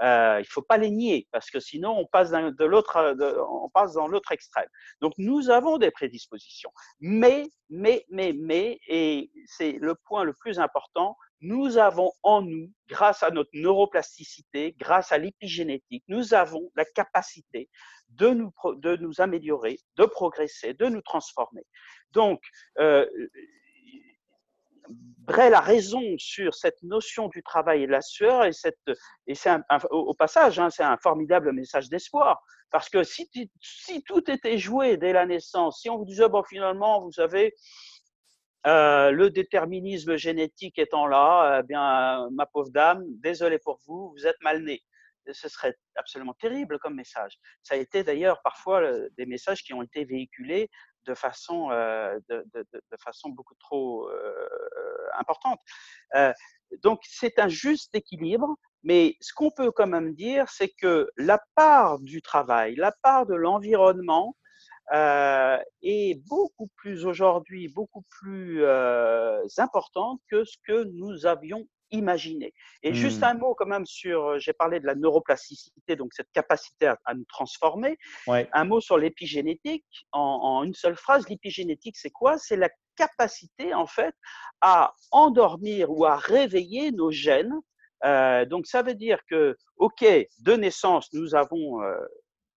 Euh, il ne faut pas les nier parce que sinon on passe, de l'autre, on passe dans l'autre extrême. Donc nous avons des prédispositions. Mais, mais, mais, mais, et c'est le point le plus important, nous avons en nous, grâce à notre neuroplasticité, grâce à l'épigénétique, nous avons la capacité de nous, améliorer, de progresser, de nous transformer. Donc, euh, Bray a raison sur cette notion du travail et de la sueur, et c'est au passage, hein, c'est un formidable message d'espoir. Parce que si, si, tout était joué dès la naissance, si on vous disait, bon, finalement, vous savez, euh, le déterminisme génétique étant là, eh bien, ma pauvre dame, désolé pour vous, vous êtes mal né. Ce serait absolument terrible comme message. Ça a été d'ailleurs parfois euh, des messages qui ont été véhiculés de façon, euh, de, de, de, façon beaucoup trop euh, importante. Euh, donc c'est un juste équilibre, mais ce qu'on peut quand même dire, c'est que la part du travail, la part de l'environnement, euh, est beaucoup plus aujourd'hui, beaucoup plus euh, importante que ce que nous avions imaginé. Et juste mmh. un mot quand même sur, euh, j'ai parlé de la neuroplasticité, donc cette capacité à, nous transformer. Un mot sur l'épigénétique, en, en, une seule phrase. L'épigénétique, c'est quoi? C'est la capacité en fait à endormir ou à réveiller nos gènes. Euh, donc ça veut dire que, ok, de naissance, nous avons euh,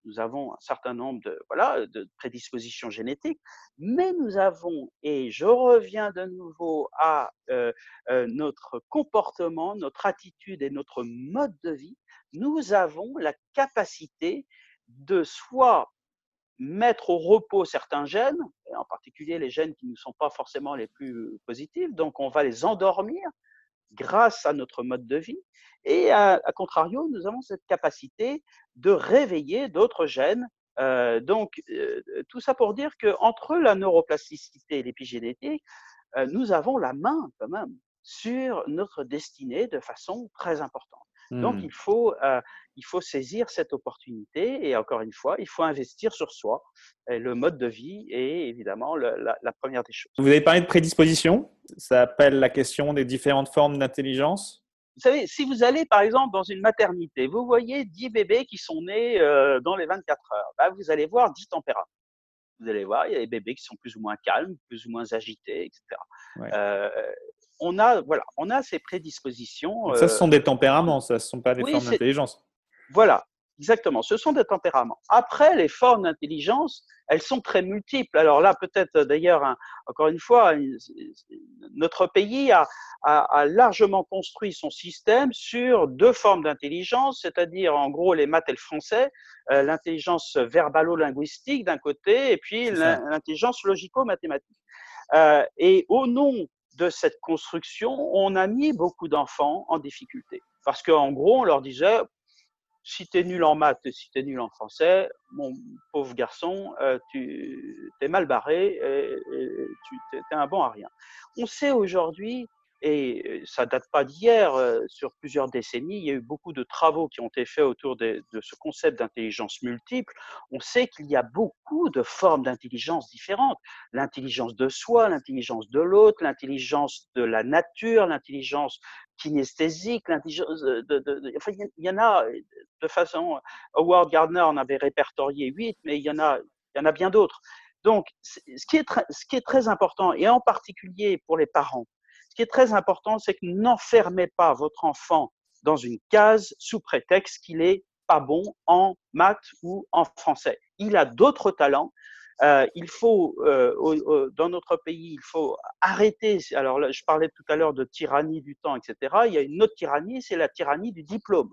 nous avons un certain nombre de, voilà, de prédispositions génétiques, mais nous avons, et je reviens de nouveau à euh, euh, notre comportement, notre attitude et notre mode de vie, nous avons la capacité de soit mettre au repos certains gènes, et en particulier les gènes qui ne sont pas forcément les plus positifs, donc on va les endormir grâce à notre mode de vie, et à, contrario, nous avons cette capacité de réveiller d'autres gènes. Euh, donc, euh, tout ça pour dire qu'entre la neuroplasticité et l'épigénétique, euh, nous avons la main quand même sur notre destinée de façon très importante. Donc, mmh. il faut, il faut saisir cette opportunité et encore une fois, il faut investir sur soi. Et le mode de vie est évidemment la, la, première des choses. Vous avez parlé de prédisposition. Ça appelle la question des différentes formes d'intelligence. Vous savez, si vous allez par exemple dans une maternité, vous voyez 10 bébés qui sont nés euh, dans les 24 heures, bah, vous allez voir 10 tempéraments. Vous allez voir, il y a des bébés qui sont plus ou moins calmes, plus ou moins agités, etc. Euh, on a, voilà, on a ces prédispositions. ça, ce sont des tempéraments, ça, ce ne sont pas des formes d'intelligence. Voilà, Exactement, ce sont des tempéraments. Après, les formes d'intelligence, elles sont très multiples. Alors là, peut-être d'ailleurs, encore une fois, notre pays a, largement construit son système sur deux formes d'intelligence, c'est-à-dire en gros les maths et le français, euh, l'intelligence verbalo-linguistique d'un côté, et puis l'intelligence logico-mathématique. Euh, et au nom de cette construction, on a mis beaucoup d'enfants en difficulté. Parce qu'en gros, on leur disait, si tu es nul en maths et si tu es nul en français, mon pauvre garçon, euh, tu es mal barré et, tu es un bon à rien. On sait aujourd'hui et ça date pas d'hier, sur plusieurs décennies, il y a eu beaucoup de travaux qui ont été faits autour de, ce concept d'intelligence multiple. On sait qu'il y a beaucoup de formes d'intelligence différentes. L'intelligence de soi, l'intelligence de l'autre, l'intelligence de la nature, l'intelligence kinesthésique, enfin, il y en a de façon, Howard Gardner en avait répertorié huit, mais il y en a, il y en a bien d'autres. Donc, ce qui est très important, et en particulier pour les parents, qui est très important, c'est que n'enfermez pas votre enfant dans une case sous prétexte qu'il est pas bon en maths ou en français. Il a d'autres talents. Euh, il faut, euh, dans notre pays, il faut arrêter. Alors, là, je parlais tout à l'heure de tyrannie du temps, etc. Il y a une autre tyrannie, c'est la tyrannie du diplôme.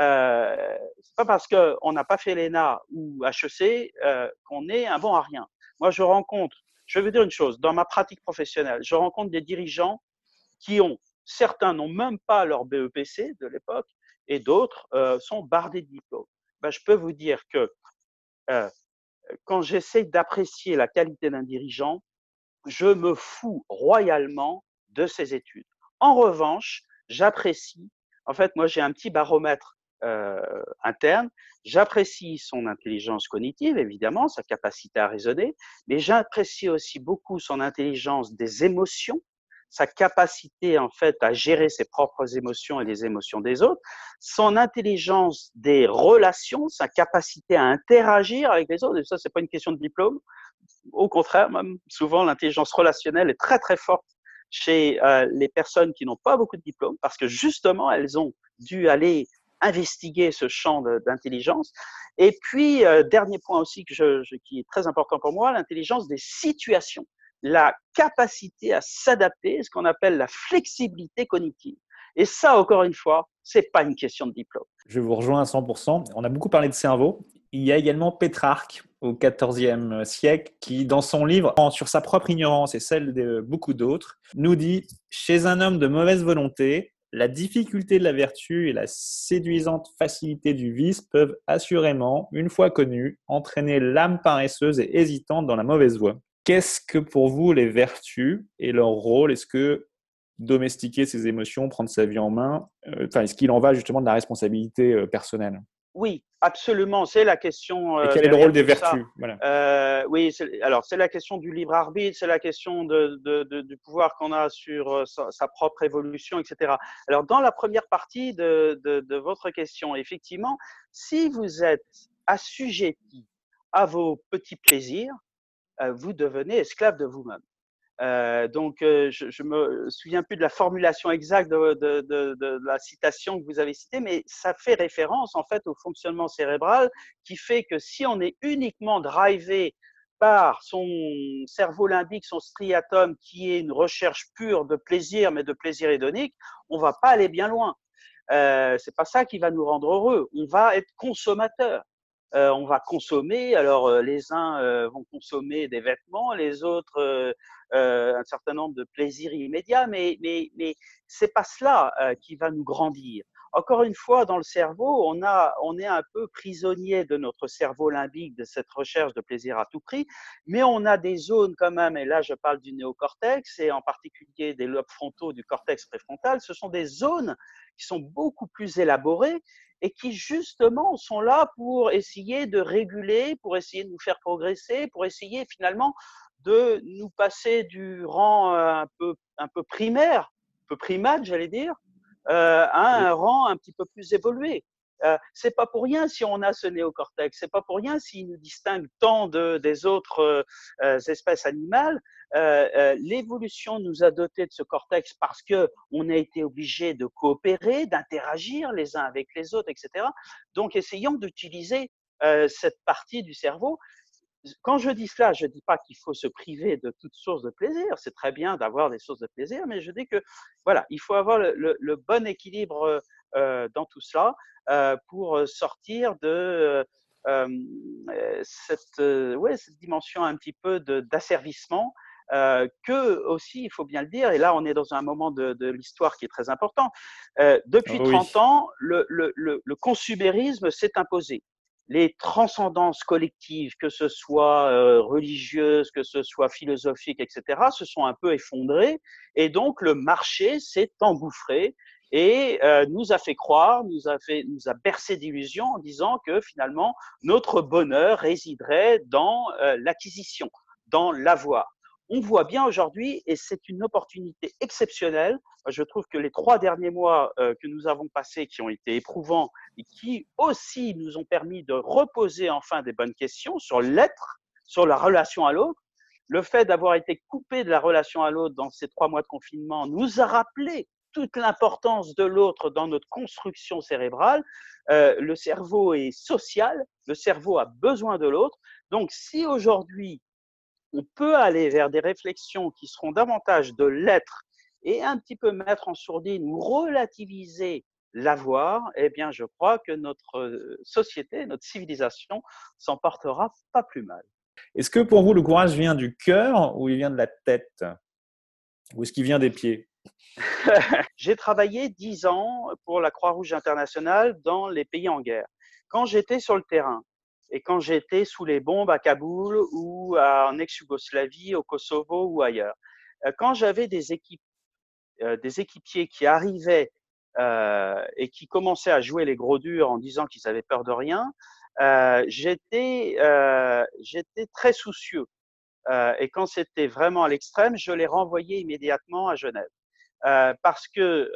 Euh, c'est pas parce qu'on n'a pas fait l'ENA ou HEC euh, qu'on est un bon à rien. Moi, je rencontre, je vais vous dire une chose, dans ma pratique professionnelle, je rencontre des dirigeants qui ont, certains n'ont même pas leur BEPC de l'époque, et d'autres euh, sont bardés de diplômes. Ben, je peux vous dire que euh, quand j'essaie d'apprécier la qualité d'un dirigeant, je me fous royalement de ses études. En revanche, j'apprécie, en fait, moi j'ai un petit baromètre interne. J'apprécie son intelligence cognitive, évidemment, sa capacité à raisonner, mais j'apprécie aussi beaucoup son intelligence des émotions, sa capacité en fait à gérer ses propres émotions et les émotions des autres, son intelligence des relations, sa capacité à interagir avec les autres. Et ça, c'est pas une question de diplôme. Au contraire, même souvent l'intelligence relationnelle est très très forte chez euh, les personnes qui n'ont pas beaucoup de diplômes parce que justement elles ont dû aller investiguer ce champ d'intelligence. Et puis, euh, dernier point aussi que je, qui est très important pour moi, l'intelligence des situations la capacité à s'adapter, ce qu'on appelle la flexibilité cognitive. Et ça, encore une fois, c'est pas une question de diplôme. Je vous rejoins à 100%. On a beaucoup parlé de cerveau. Il y a également Pétrarque au XIVe siècle qui, dans son livre, sur sa propre ignorance et celle de beaucoup d'autres, nous dit Chez un homme de mauvaise volonté, la difficulté de la vertu et la séduisante facilité du vice peuvent assurément, une fois connues, entraîner l'âme paresseuse et hésitante dans la mauvaise voie. Qu'est-ce que pour vous les vertus et leur rôle? Est-ce que domestiquer ses émotions, prendre sa vie en main, euh, est-ce qu'il en va justement de la responsabilité euh, personnelle? Oui, absolument. C'est la question. et quel est le rôle des vertus? Euh, Oui, alors c'est la question du libre arbitre, c'est la question du pouvoir qu'on a sur sa, propre évolution, etc. Alors dans la première partie de, votre question, effectivement, si vous êtes assujetti à vos petits plaisirs, euh, vous devenez esclave de vous-même. Euh, donc, euh, je, je me souviens plus de la formulation exacte de, la citation que vous avez citée, mais ça fait référence en fait au fonctionnement cérébral qui fait que si on est uniquement drivé par son cerveau limbique, son striatum, qui est une recherche pure de plaisir, mais de plaisir hédonique, on va pas aller bien loin. Euh, c'est pas ça qui va nous rendre heureux. On va être consommateur. Euh, on va consommer. Alors, euh, les uns euh, vont consommer des vêtements, les autres un certain nombre de plaisirs immédiats, mais, mais, mais c'est pas cela qui va nous grandir. Encore une fois, dans le cerveau, on, est un peu prisonnier de notre cerveau limbique, de cette recherche de plaisir à tout prix, mais on a des zones quand même, et là je parle du néocortex, et en particulier des lobes frontaux du cortex préfrontal, ce sont des zones qui sont beaucoup plus élaborées et qui justement sont là pour essayer de réguler, pour essayer de nous faire progresser, pour essayer finalement de nous passer du rang euh, un peu, un peu primaire, un peu primate, j'allais dire, euh, à un rang un petit peu plus évolué. Euh, c'est pas pour rien si on a ce néocortex, c'est pas pour rien s'il nous distingue tant de, des autres euh, espèces animales. Euh, euh, l'évolution nous a doté de ce cortex parce que on a été obligé de coopérer, d'interagir les uns avec les autres, etc. Donc, essayons d'utiliser euh, cette partie du cerveau. Quand je dis cela, je ne dis pas qu'il faut se priver de toute source de plaisir. C'est très bien d'avoir des sources de plaisir, mais je dis que voilà, il faut avoir le, le, bon équilibre euh, dans tout cela euh, pour sortir de euh, cette, ouais, cette dimension un petit peu d'asservissement euh, que aussi, il faut bien le dire, et là on est dans un moment de, de l'histoire qui est très important, euh, depuis 30 ah ans, le, le consumérisme s'est imposé. Les transcendances collectives, que ce soit euh, religieuses, que ce soit philosophiques, etc., se sont un peu effondrées, et donc le marché s'est engouffré et euh, nous a fait croire, nous a, fait, bercé d'illusions en disant que finalement notre bonheur résiderait dans euh, l'acquisition, dans l'avoir on voit bien aujourd'hui, et c'est une opportunité exceptionnelle, je trouve que les trois derniers mois euh, que nous avons passés, qui ont été éprouvants et qui aussi nous ont permis de reposer enfin des bonnes questions sur l'être, sur la relation à l'autre, le fait d'avoir été coupé de la relation à l'autre dans ces trois mois de confinement nous a rappelé toute l'importance de l'autre dans notre construction cérébrale. Euh, le cerveau est social, le cerveau a besoin de l'autre. Donc si aujourd'hui on peut aller vers des réflexions qui seront davantage de l'être et un petit peu mettre en sourdine ou relativiser l'avoir, eh bien, je crois que notre euh, société, notre civilisation s'en portera pas plus mal. Est-ce que pour vous, le courage vient du cœur ou il vient de la tête? Ou est-ce qu'il vient des pieds? J'ai travaillé dix ans pour la Croix-Rouge internationale dans les pays en guerre. Quand j'étais sur le terrain, et quand j'étais sous les bombes à Kaboul ou en ex-Yougoslavie, au Kosovo ou ailleurs, euh, quand j'avais euh, des équipiers qui arrivaient et qui commençaient à jouer les gros durs en disant qu'ils avaient peur de rien, j'étais très soucieux. et quand c'était vraiment à l'extrême, je les renvoyais immédiatement à Genève. parce que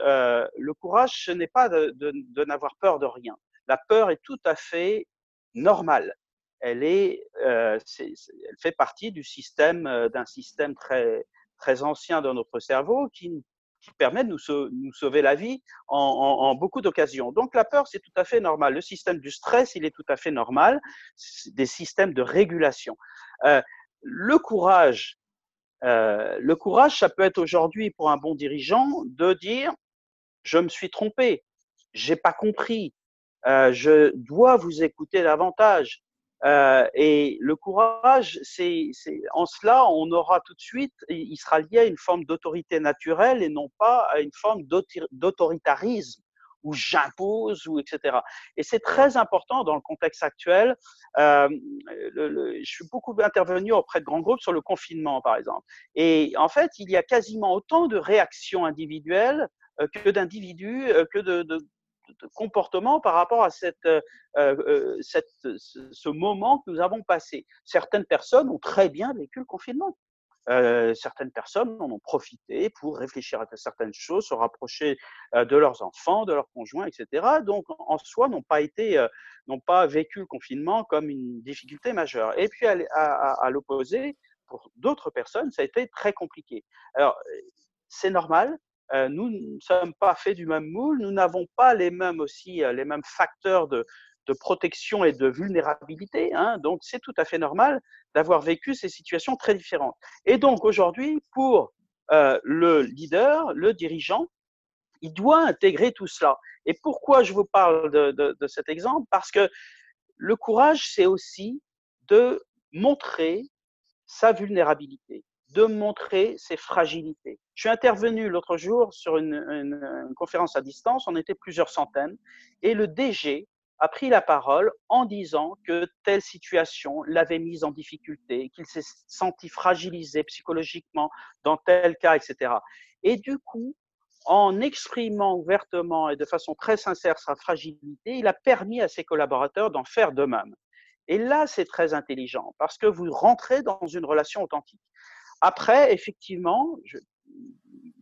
le courage, ce n'est pas de n'avoir peur de rien. La peur est tout à fait normale elle est, euh, elle fait partie du système, euh, d'un système très, très ancien dans notre cerveau qui, permet de nous, sauver la vie en, beaucoup d'occasions. Donc la peur, c'est tout à fait normal. Le système du stress, il est tout à fait normal. Des systèmes de régulation. Euh, le courage, le courage, ça peut être aujourd'hui pour un bon dirigeant de dire je me suis trompé, j'ai pas compris, euh, je dois vous écouter davantage. Euh, et le courage, c'est en cela, on aura tout de suite, il sera lié à une forme d'autorité naturelle et non pas à une forme d'autoritarisme où j'impose ou etc. Et c'est très important dans le contexte actuel. Euh, le, le, je suis beaucoup intervenu auprès de grands groupes sur le confinement, par exemple. Et en fait, il y a quasiment autant de réactions individuelles euh, que d'individus, euh, que de, de, de comportement par rapport à cette, euh, euh ce moment que nous avons passé. Certaines personnes ont très bien vécu le confinement. Euh, certaines personnes en ont profité pour réfléchir à certaines choses, se rapprocher de leurs enfants, de leurs conjoints, etc. Donc, en soi, n'ont pas été, n'ont pas vécu le confinement comme une difficulté majeure. Et puis, à, à l'opposé, pour d'autres personnes, ça a été très compliqué. Alors, c'est normal. Euh, nous ne sommes pas faits du même moule, nous n'avons pas les mêmes aussi euh, les mêmes facteurs de, de protection et de vulnérabilité. Hein, donc c'est tout à fait normal d'avoir vécu ces situations très différentes. Et donc aujourd'hui, pour euh, le leader, le dirigeant, il doit intégrer tout cela. Et pourquoi je vous parle de, de, de cet exemple? Parce que le courage, c'est aussi de montrer sa vulnérabilité de montrer ses fragilités. Je suis intervenu l'autre jour sur une, conférence à distance, on était plusieurs centaines, et le DG a pris la parole en disant que telle situation l'avait mise en difficulté, qu'il s'est senti fragilisé psychologiquement dans tel cas, etc. Et du coup, en exprimant ouvertement et de façon très sincère sa fragilité, il a permis à ses collaborateurs d'en faire de même. Et là, c'est très intelligent parce que vous rentrez dans une relation authentique. Après, effectivement, je,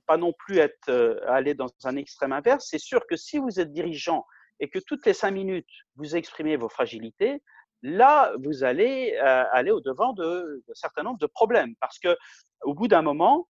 pas non plus être euh, aller dans un extrême inverse. C'est sûr que si vous êtes dirigeant et que toutes les cinq minutes vous exprimez vos fragilités, là vous allez euh, aller au devant de, de certain nombre de problèmes parce que au bout d'un moment,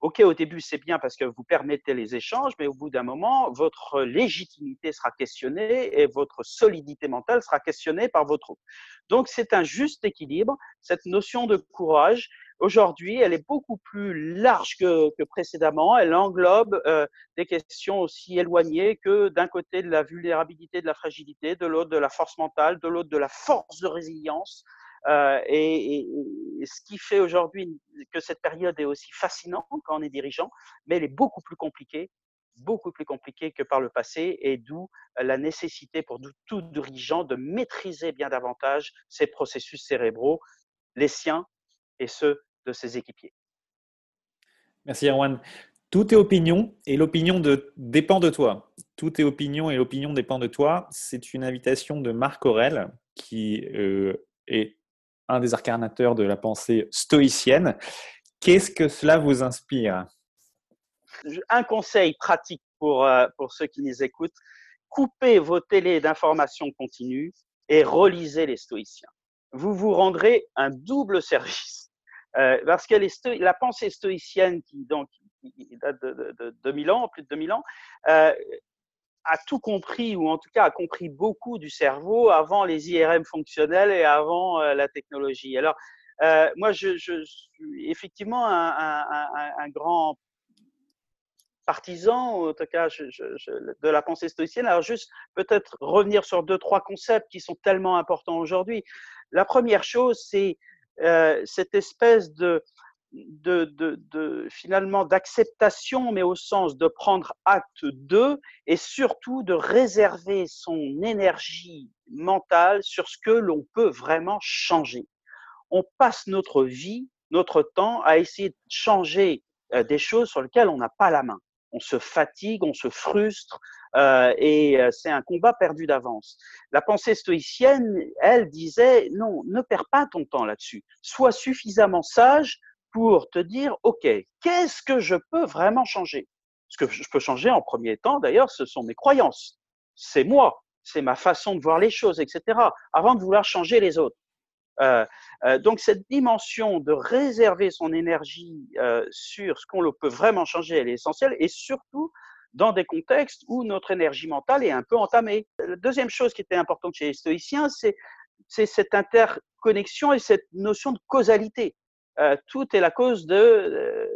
ok au début c'est bien parce que vous permettez les échanges, mais au bout d'un moment votre légitimité sera questionnée et votre solidité mentale sera questionnée par votre troupe. Donc c'est un juste équilibre, cette notion de courage Aujourd'hui, elle est beaucoup plus large que, que précédemment. Elle englobe euh, des questions aussi éloignées que d'un côté de la vulnérabilité, de la fragilité, de l'autre de la force mentale, de l'autre de la force de résilience. Euh, et, et, ce qui fait aujourd'hui que cette période est aussi fascinante quand on est dirigeant, mais elle est beaucoup plus compliquée, beaucoup plus compliquée que par le passé, et d'où la nécessité pour tout dirigeant de maîtriser bien davantage ses processus cérébraux, les siens et ceux de ses équipiers. Merci Erwan. Tout est opinion et l'opinion de... dépend de toi. Tout est opinion et l'opinion dépend de toi. C'est une invitation de Marc Aurel qui euh, est un des incarnateurs de la pensée stoïcienne. Qu'est-ce que cela vous inspire? Un conseil pratique pour, euh, pour ceux qui nous écoutent, coupez vos télés d'information continue et relisez les stoïciens. Vous vous rendrez un double service euh, parce que les la pensée stoïcienne, qui, donc, date de, de, de, 2000 ans, plus de 2000 ans, euh, a tout compris, ou en tout cas a compris beaucoup du cerveau avant les IRM fonctionnels et avant euh, la technologie. Alors, moi, je, suis effectivement un, grand partisan, en tout cas de la pensée stoïcienne. Alors juste peut-être revenir sur deux, trois concepts qui sont tellement importants aujourd'hui. La première chose, c'est euh, cette espèce de, finalement d'acceptation, mais au sens de prendre acte de, et surtout de réserver son énergie mentale sur ce que l'on peut vraiment changer. On passe notre vie, notre temps à essayer de changer euh, des choses sur lesquelles on n'a pas la main. On se fatigue, on se frustre, euh, et euh, c'est un combat perdu d'avance. La pensée stoïcienne, elle disait, non, ne perds pas ton temps là-dessus. Sois suffisamment sage pour te dire, OK, qu'est-ce que je peux vraiment changer? Ce que je peux changer en premier temps, d'ailleurs, ce sont mes croyances. C'est moi, c'est ma façon de voir les choses, etc., avant de vouloir changer les autres. Euh, euh, donc cette dimension de réserver son énergie euh, sur ce qu'on peut vraiment changer, elle est essentielle, et surtout dans des contextes où notre énergie mentale est un peu entamée. La deuxième chose qui était importante chez les stoïciens, c'est cette interconnexion et cette notion de causalité. tout est la cause d'un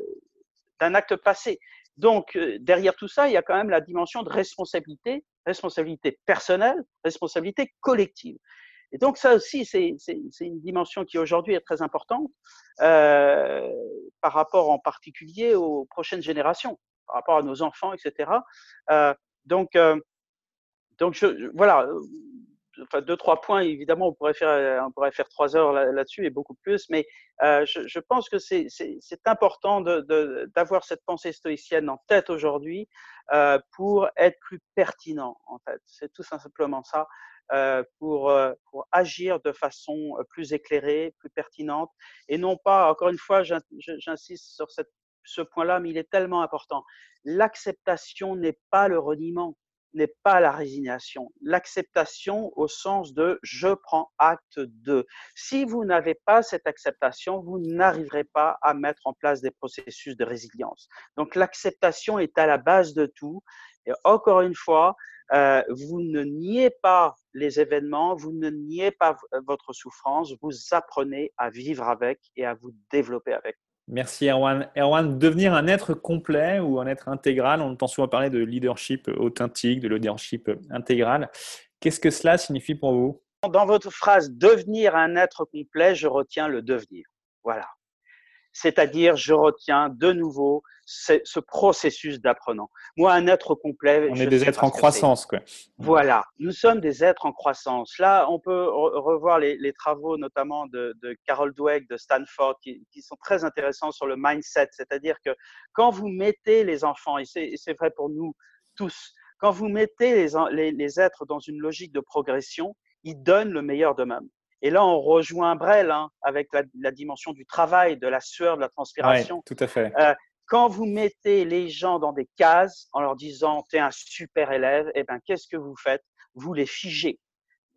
acte passé. Donc, derrière tout ça, il y a quand même la dimension de responsabilité, responsabilité personnelle, responsabilité collective. Et donc ça aussi, c'est une dimension qui aujourd'hui est très importante euh, par rapport en particulier aux prochaines générations, par rapport à nos enfants, etc. Euh, donc, euh, donc je, voilà, enfin deux trois points. Évidemment, on pourrait faire on pourrait faire trois heures là-dessus et beaucoup plus, mais euh, je, je, pense que c'est important d'avoir cette pensée stoïcienne en tête aujourd'hui euh, pour être plus pertinent. En fait, c'est tout simplement ça. Euh, pour, euh, pour agir de façon euh, plus éclairée, plus pertinente, et non pas, encore une fois, j'insiste sur cette, ce point-là, mais il est tellement important. L'acceptation n'est pas le reniement, n'est pas la résignation. L'acceptation au sens de je prends acte de. Si vous n'avez pas cette acceptation, vous n'arriverez pas à mettre en place des processus de résilience. Donc l'acceptation est à la base de tout. Et encore une fois, euh, vous ne niez pas les événements, vous ne niez pas votre souffrance, vous apprenez à vivre avec et à vous développer avec. Merci Erwan. Erwan, devenir un être complet ou un être intégral, on entend souvent parler de leadership authentique, de leadership intégral. Qu'est-ce que cela signifie pour vous? Dans votre phrase devenir un être complet, je retiens le devenir. Voilà c'est-à-dire je retiens de nouveau ce, processus d'apprenant. Moi, un être complet. On est des êtres en croissance, quoi. Voilà, nous sommes des êtres en croissance. Là, on peut revoir les, travaux, notamment de, Carol Dweck de Stanford, qui, sont très intéressants sur le mindset, c'est-à-dire que quand vous mettez les enfants, et c'est vrai pour nous tous, quand vous mettez les, les êtres dans une logique de progression, ils donnent le meilleur d'eux-mêmes. Et là, on rejoint Brel hein, avec la, dimension du travail, de la sueur, de la transpiration. Tout à fait. Euh, quand vous mettez les gens dans des cases en leur disant tu es un super élève, eh ben, qu'est-ce que vous faites? Vous les figez.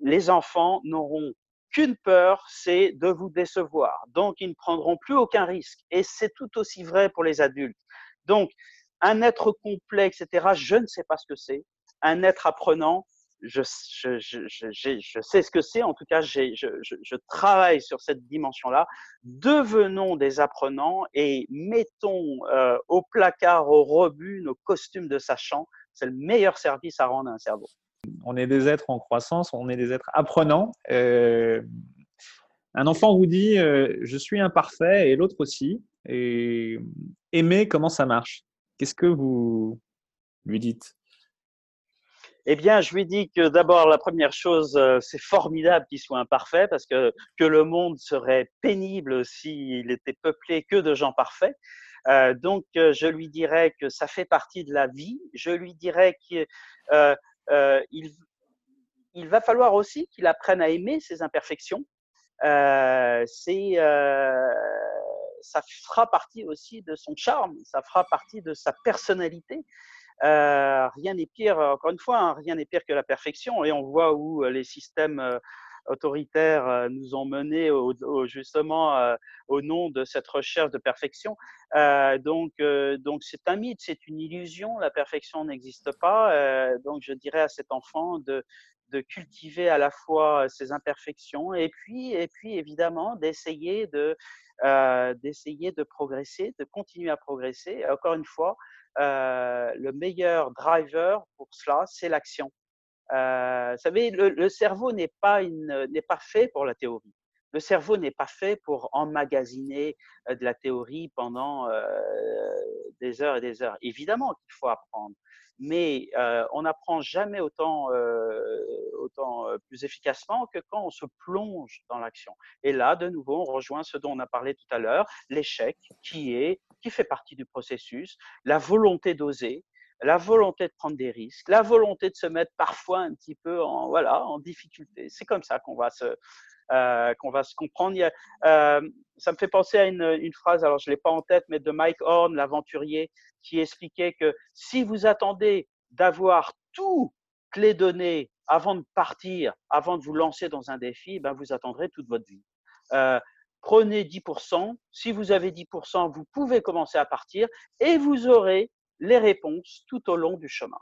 Les enfants n'auront qu'une peur, c'est de vous décevoir. Donc, ils ne prendront plus aucun risque. Et c'est tout aussi vrai pour les adultes. Donc, un être complet, etc., je ne sais pas ce que c'est. Un être apprenant, je, sais ce que c'est, en tout cas, je, travaille sur cette dimension-là. Devenons des apprenants et mettons euh, au placard, au rebut, nos costumes de sachant. C'est le meilleur service à rendre à un cerveau. On est des êtres en croissance, on est des êtres apprenants. Euh, un enfant vous dit euh, Je suis imparfait et l'autre aussi. Et aimer comment ça marche. Qu'est-ce que vous lui dites? Eh bien, je lui dis que d'abord, la première chose, euh, c'est formidable qu'il soit imparfait parce que, que le monde serait pénible s'il était peuplé que de gens parfaits. Euh, donc, euh, je lui dirais que ça fait partie de la vie. Je lui dirais qu'il il, il va falloir aussi qu'il apprenne à aimer ses imperfections. c'est ça fera partie aussi de son charme, ça fera partie de sa personnalité. Euh, rien n'est pire, encore une fois, hein, rien n'est pire que la perfection. Et on voit où euh, les systèmes euh, autoritaires nous ont menés au, justement au nom de cette recherche de perfection. donc, donc c'est un mythe, c'est une illusion. La perfection n'existe pas. donc, je dirais à cet enfant de, de cultiver à la fois ses imperfections et puis, et puis évidemment d'essayer de, d'essayer de progresser, de continuer à progresser. Encore une fois, euh, le meilleur driver pour cela, c'est l'action. Euh, vous savez, le, cerveau n'est pas, n'est pas fait pour la théorie. Le cerveau n'est pas fait pour emmagasiner de la théorie pendant des heures et des heures. Évidemment qu'il faut apprendre, mais on n'apprend jamais autant, autant plus efficacement que quand on se plonge dans l'action. Et là, de nouveau, on rejoint ce dont on a parlé tout à l'heure, l'échec qui qui fait partie du processus, la volonté d'oser, la volonté de prendre des risques, la volonté de se mettre parfois un petit peu en voilà en difficulté. C'est comme ça qu'on va se euh, qu'on va se comprendre. euh, ça me fait penser à une, une phrase, alors je l'ai pas en tête, mais de Mike Horn, l'aventurier, qui expliquait que si vous attendez d'avoir toutes les données avant de partir, avant de vous lancer dans un défi, ben vous attendrez toute votre vie. Euh, prenez 10%. Si vous avez 10%, vous pouvez commencer à partir et vous aurez les réponses tout au long du chemin.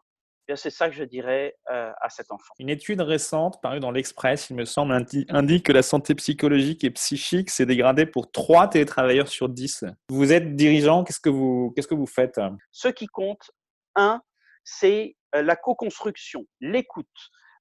C'est ça que je dirais euh, à cet enfant. Une étude récente parue dans l'Express, il me semble, indique que la santé psychologique et psychique s'est dégradée pour 3 télétravailleurs sur 10. Vous êtes dirigeant, qu'est-ce que vous, qu'est-ce que vous faites? Ce qui compte, un, c'est euh, la co-construction, l'écoute,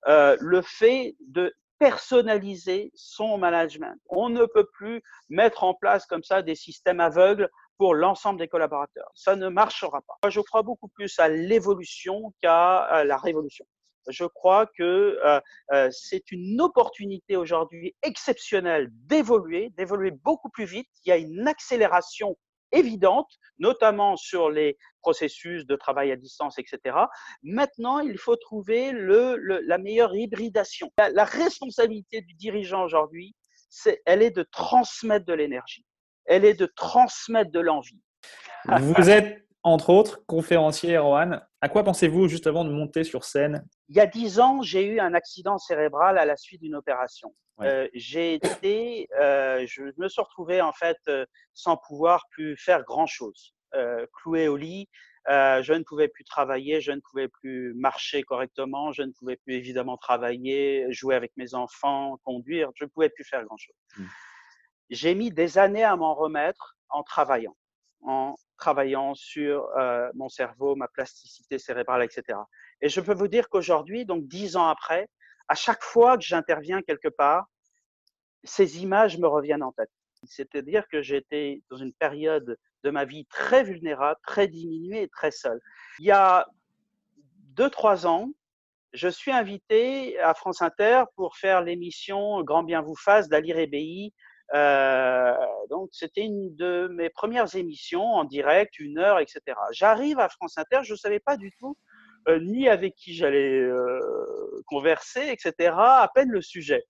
euh, le fait de personnaliser son management. On ne peut plus mettre en place comme ça des systèmes aveugles pour l'ensemble des collaborateurs. Ça ne marchera pas. Moi, je crois beaucoup plus à l'évolution qu'à la révolution. Je crois que euh, euh, c'est une opportunité aujourd'hui exceptionnelle d'évoluer, d'évoluer beaucoup plus vite. Il y a une accélération évidente, notamment sur les processus de travail à distance, etc. Maintenant, il faut trouver la meilleure hybridation. La responsabilité du dirigeant aujourd'hui, elle est de transmettre de l'énergie elle est de transmettre de l'envie. Vous êtes, entre autres, conférencier, Erwan. À quoi pensez-vous juste avant de monter sur scène? Il y a dix ans, j'ai eu un accident cérébral à la suite d'une opération. Ouais. Euh, j'ai été, euh, je me suis retrouvé en fait euh, sans pouvoir plus faire grand chose, euh, cloué au lit. Je ne pouvais plus travailler, je ne pouvais plus marcher correctement, je ne pouvais plus évidemment travailler, jouer avec mes enfants, conduire, je ne pouvais plus faire grand chose. Mmh j'ai mis des années à m'en remettre en travaillant, en travaillant sur euh, mon cerveau, ma plasticité cérébrale, etc. Et je peux vous dire qu'aujourd'hui, donc dix ans après, à chaque fois que j'interviens quelque part, ces images me reviennent en tête. C'est-à-dire que j'étais dans une période de ma vie très vulnérable, très diminuée et très seule. Il y a deux, trois ans, je suis invité à France Inter pour faire l'émission Grand bien vous fasse d'Ali Rébéi euh, donc, c'était une de mes premières émissions en direct, une heure, etc. J'arrive à France Inter, je ne savais pas du tout euh, ni avec qui j'allais euh, converser, etc. À peine le sujet.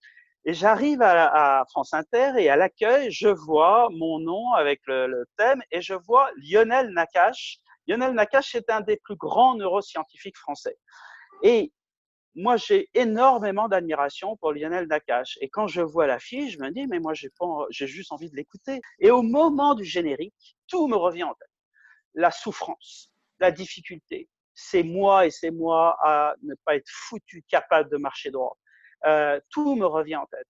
Et j'arrive à, France Inter et à l'accueil, je vois mon nom avec le, le, thème et je vois Lionel Nakache. Lionel Nakache est un des plus grands neuroscientifiques français. Et moi, j'ai énormément d'admiration pour Lionel Nakache. Et quand je vois l'affiche, je me dis, mais moi, j'ai juste envie de l'écouter. Et au moment du générique, tout me revient en tête. La souffrance, la difficulté. C'est moi et c'est moi à ne pas être foutu capable de marcher droit. Euh, tout me revient en tête.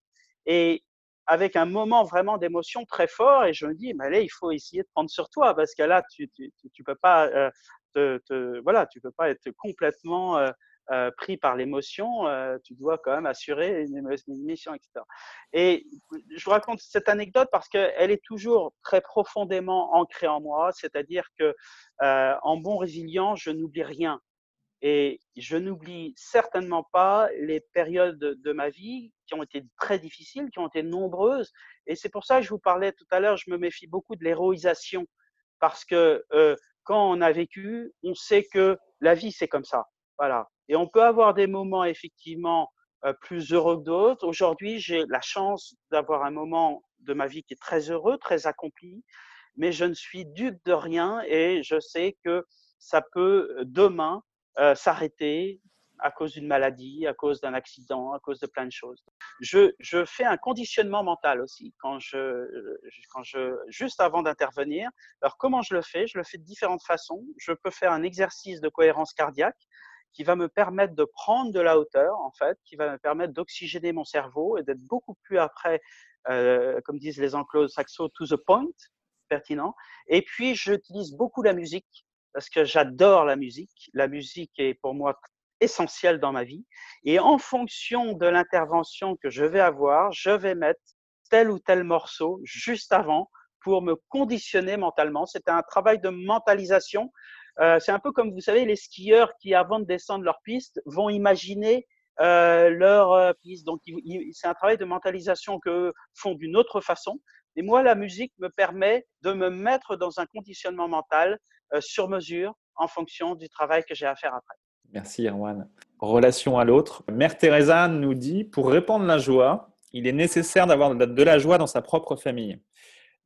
Et avec un moment vraiment d'émotion très fort, et je me dis, mais allez, il faut essayer de prendre sur toi, parce que là, tu, tu, peux pas, euh, te, voilà, peux pas être complètement euh, euh, pris par l'émotion, euh, tu dois quand même assurer une, émission, etc. Et je vous raconte cette anecdote parce qu'elle est toujours très profondément ancrée en moi, c'est-à-dire que euh, en bon résilient, je n'oublie rien. Et je n'oublie certainement pas les périodes de, ma vie qui ont été très difficiles, qui ont été nombreuses. Et c'est pour ça que je vous parlais tout à l'heure, je me méfie beaucoup de l'héroïsation. Parce que quand on a vécu, on sait que la vie, c'est comme ça. Et on peut avoir des moments effectivement euh, plus heureux que d'autres. Aujourd'hui, j'ai la chance d'avoir un moment de ma vie qui est très heureux, très accompli, mais je ne suis dupe de rien et je sais que ça peut euh, demain euh, s'arrêter à cause d'une maladie, à cause d'un accident, à cause de plein de choses. Je, je fais un conditionnement mental aussi quand je, quand je, juste avant d'intervenir. Alors comment je le fais? Je le fais de différentes façons. Je peux faire un exercice de cohérence cardiaque qui va me permettre de prendre de la hauteur, en fait, qui va me permettre d'oxygéner mon cerveau et d'être beaucoup plus après, euh, comme disent les anglo-saxons, to the point, pertinent. Et puis, j'utilise beaucoup la musique parce que j'adore la musique. La musique est pour moi essentielle dans ma vie. Et en fonction de l'intervention que je vais avoir, je vais mettre tel ou tel morceau juste avant pour me conditionner mentalement. C'était un travail de mentalisation. Euh, c'est un peu comme, vous savez, les skieurs qui, avant de descendre leur piste, vont imaginer euh, leur euh, piste. Donc, c'est un travail de mentalisation que font d'une autre façon. Et moi, la musique me permet de me mettre dans un conditionnement mental sur mesure en fonction du travail que j'ai à faire après. Merci, Erwan. Relation à l'autre. Mère Teresa nous dit, pour répandre la joie, il est nécessaire d'avoir de la joie dans sa propre famille.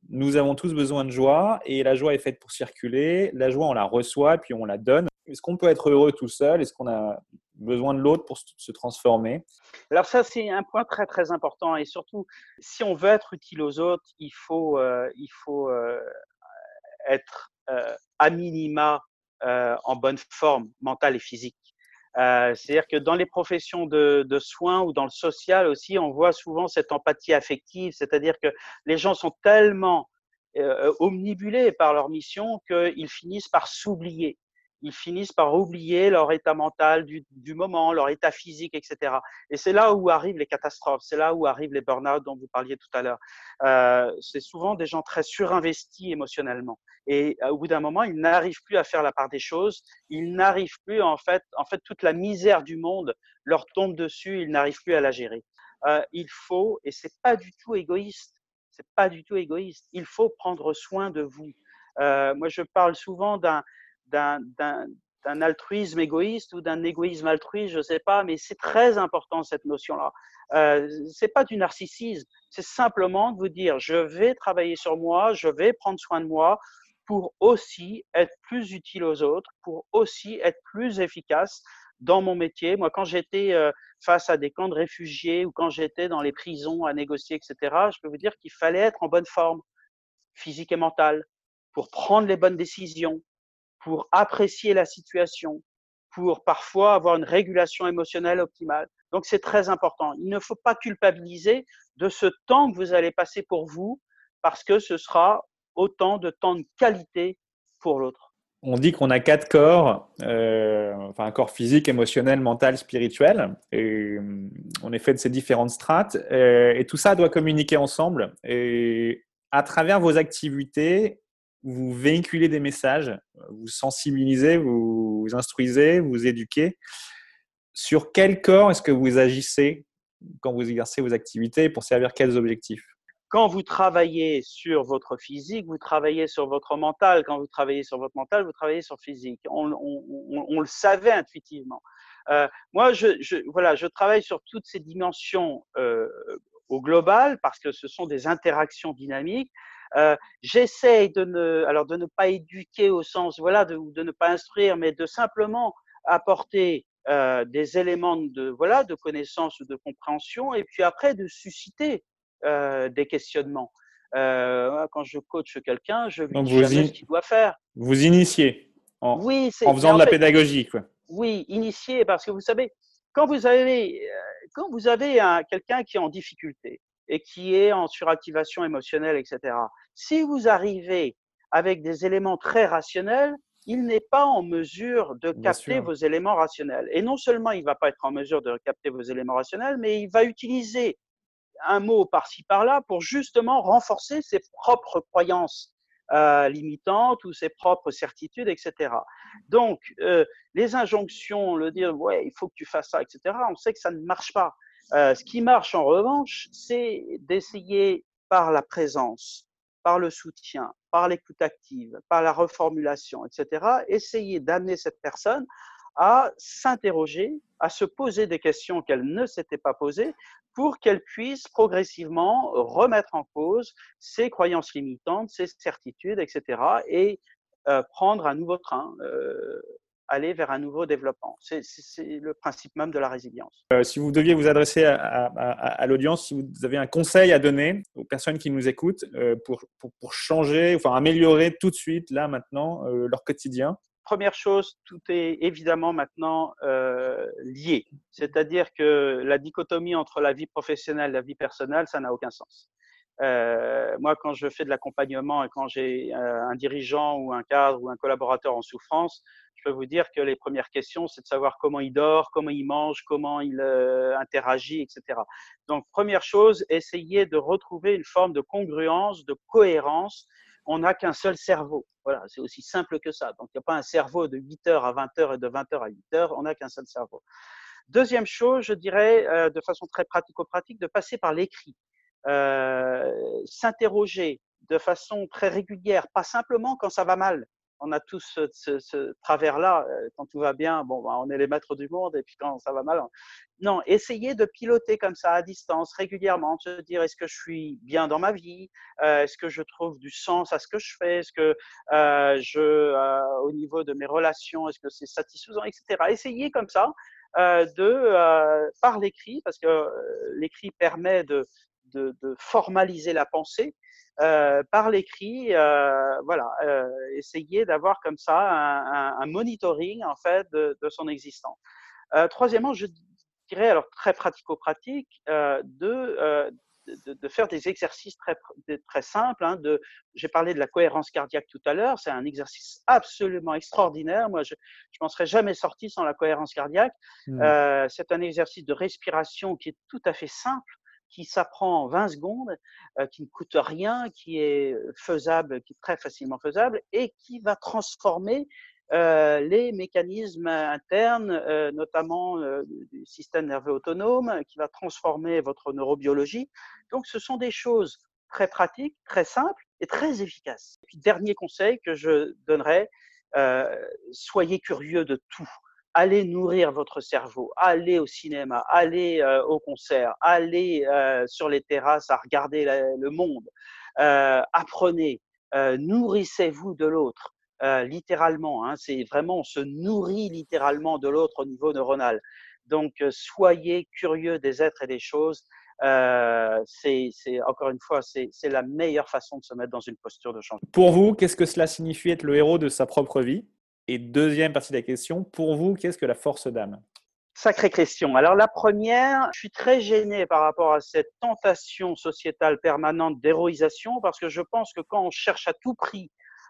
Nous avons tous besoin de joie et la joie est faite pour circuler. La joie, on la reçoit puis on la donne. Est-ce qu'on peut être heureux tout seul? Est-ce qu'on a besoin de l'autre pour se transformer? Alors ça, c'est un point très très important et surtout, si on veut être utile aux autres, il faut, euh, il faut euh, être euh, à minima en bonne forme mentale et physique. C'est-à-dire que dans les professions de, de, soins ou dans le social aussi, on voit souvent cette empathie affective, c'est-à-dire que les gens sont tellement omnibulés par leur mission qu'ils finissent par s'oublier ils finissent par oublier leur état mental du, du moment, leur état physique, etc. Et c'est là où arrivent les catastrophes, c'est là où arrivent les burn-out dont vous parliez tout à l'heure. Euh, c'est souvent des gens très surinvestis émotionnellement. Et euh, au bout d'un moment, ils n'arrivent plus à faire la part des choses, ils n'arrivent plus, en fait, en fait, toute la misère du monde leur tombe dessus, ils n'arrivent plus à la gérer. Euh, il faut, et c'est pas du tout égoïste, c'est pas du tout égoïste, il faut prendre soin de vous. Euh, moi, je parle souvent d'un d'un altruisme égoïste ou d'un égoïsme altruiste, je ne sais pas, mais c'est très important cette notion-là. Euh, c'est pas du narcissisme, c'est simplement de vous dire je vais travailler sur moi, je vais prendre soin de moi pour aussi être plus utile aux autres, pour aussi être plus efficace dans mon métier. Moi, quand j'étais euh, face à des camps de réfugiés ou quand j'étais dans les prisons à négocier, etc., je peux vous dire qu'il fallait être en bonne forme physique et mentale pour prendre les bonnes décisions, pour apprécier la situation, pour parfois avoir une régulation émotionnelle optimale. Donc c'est très important. Il ne faut pas culpabiliser de ce temps que vous allez passer pour vous parce que ce sera autant de temps de qualité pour l'autre. On dit qu'on a quatre corps, euh, enfin un corps physique, émotionnel, mental, spirituel. Et on est fait de ces différentes strates. Euh, et tout ça doit communiquer ensemble. Et à travers vos activités, vous véhiculez des messages, vous sensibilisez, vous, instruisez, vous éduquez. Sur quel corps est-ce que vous agissez quand vous exercez vos activités pour servir quels objectifs? Quand vous travaillez sur votre physique, vous travaillez sur votre mental. Quand vous travaillez sur votre mental, vous travaillez sur physique. On, le savait intuitivement. Euh, moi, je, voilà, je travaille sur toutes ces dimensions euh, au global parce que ce sont des interactions dynamiques. Euh, J'essaye de ne, alors de ne pas éduquer au sens, voilà, de, de ne pas instruire, mais de simplement apporter euh, des éléments de, voilà, de connaissance ou de compréhension, et puis après de susciter euh, des questionnements. Euh, quand je coach quelqu'un, je lui dis ce qu'il doit faire. Vous initiez en, oui, en faisant de la pédagogie. Quoi. Oui, initier, parce que vous savez, quand vous avez, quand vous avez quelqu'un qui est en difficulté, et qui est en suractivation émotionnelle, etc. Si vous arrivez avec des éléments très rationnels, il n'est pas en mesure de capter vos éléments rationnels. Et non seulement il ne va pas être en mesure de capter vos éléments rationnels, mais il va utiliser un mot par-ci par-là pour justement renforcer ses propres croyances euh, limitantes ou ses propres certitudes, etc. Donc, euh, les injonctions, le dire, ouais, il faut que tu fasses ça, etc., on sait que ça ne marche pas. Euh, ce qui marche en revanche, c'est d'essayer par la présence, par le soutien, par l'écoute active, par la reformulation, etc., essayer d'amener cette personne à s'interroger, à se poser des questions qu'elle ne s'était pas posées pour qu'elle puisse progressivement remettre en cause ses croyances limitantes, ses certitudes, etc., et euh, prendre un nouveau train, euh, aller vers un nouveau développement. C'est le principe même de la résilience. Euh, si vous deviez vous adresser à, l'audience, si vous avez un conseil à donner aux personnes qui nous écoutent euh, pour, pour, changer, enfin améliorer tout de suite, là, maintenant, euh, leur quotidien? Première chose, tout est évidemment maintenant lié. C'est-à-dire que la dichotomie entre la vie professionnelle et la vie personnelle, ça n'a aucun sens. Moi, quand je fais de l'accompagnement et quand j'ai un dirigeant ou un cadre ou un collaborateur en souffrance, je peux vous dire que les premières questions, c'est de savoir comment il dort, comment il mange, comment il interagit, etc. Donc, première chose, essayez de retrouver une forme de congruence, de cohérence. On n'a qu'un seul cerveau. Voilà, c'est aussi simple que ça. Donc, il n'y a pas un cerveau de 8h à 20h et de 20h à 8h. On n'a qu'un seul cerveau. Deuxième chose, je dirais, de façon très pratico-pratique, de passer par l'écrit. Euh, s'interroger de façon très régulière, pas simplement quand ça va mal. On a tous ce, travers-là. Euh, quand tout va bien, bon, bah, on est les maîtres du monde, et puis quand ça va mal, non. Essayez de piloter comme ça à distance régulièrement, se dire est-ce que je suis bien dans ma vie, euh, est-ce que je trouve du sens à ce que je fais, est-ce que je, au niveau de mes relations, est-ce que c'est satisfaisant, etc. Essayez comme ça de par l'écrit, parce que l'écrit permet de de, formaliser la pensée euh, par l'écrit. Euh, voilà, euh, essayer d'avoir comme ça un, monitoring en fait de, son existence. troisièmement, je dirais alors très pratico-pratique de, de, faire des exercices très, très simples. Hein, de, j'ai parlé de la cohérence cardiaque tout à l'heure. C'est un exercice absolument extraordinaire. Moi, je ne m'en serais jamais sorti sans la cohérence cardiaque. Mmh. c'est un exercice de respiration qui est tout à fait simple qui s'apprend en 20 secondes, euh, qui ne coûte rien, qui est faisable, qui est très facilement faisable et qui va transformer euh, les mécanismes internes, euh, notamment du système nerveux autonome, qui va transformer votre neurobiologie. Donc, ce sont des choses très pratiques, très simples et très efficaces. Et puis, dernier conseil que je donnerais, soyez curieux de tout allez nourrir votre cerveau, allez au cinéma, allez euh, au concert, allez euh, sur les terrasses à regarder le monde, euh, apprenez, nourrissez-vous de l'autre, littéralement. Hein, c'est vraiment, on se nourrit littéralement de l'autre au niveau neuronal. Donc, soyez curieux des êtres et des choses. c'est encore une fois, c'est la meilleure façon de se mettre dans une posture de changement. Pour vous, qu'est-ce que cela signifie être le héros de sa propre vie? Et deuxième partie de la question, pour vous, qu'est-ce que la force d'âme? Sacrée question. Alors la première, je suis très gêné par rapport à cette tentation sociétale permanente d'héroïsation parce que je pense que quand on cherche à tout prix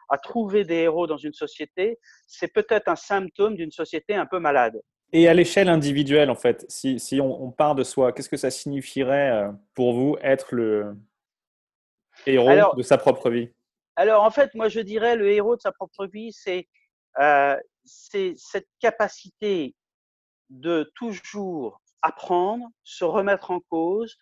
à trouver des héros dans une société, c'est peut-être un symptôme d'une société un peu malade. Et à l'échelle individuelle, en fait, si, si on, on, part de soi, qu'est-ce que ça signifierait euh, pour vous être le héros de sa propre vie? Alors en fait, moi je dirais le héros de sa propre vie, c'est euh, c'est cette capacité de toujours apprendre, se remettre en cause,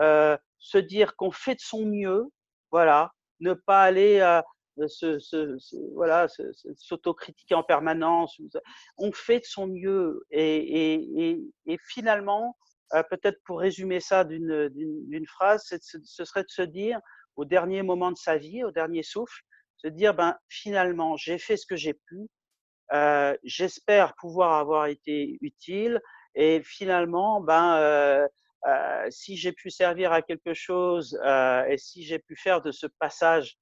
euh, se dire qu'on fait de son mieux, voilà, ne pas aller à se, voilà, s'autocritiquer en permanence. On fait de son mieux et, finalement, euh, peut-être pour résumer ça d'une phrase, ce serait de se dire au dernier moment de sa vie, au dernier souffle, se dire ben finalement j'ai fait ce que j'ai pu, j'espère pouvoir avoir été utile et finalement, ben, euh, euh, si j'ai pu servir à quelque chose et si j'ai pu faire de ce passage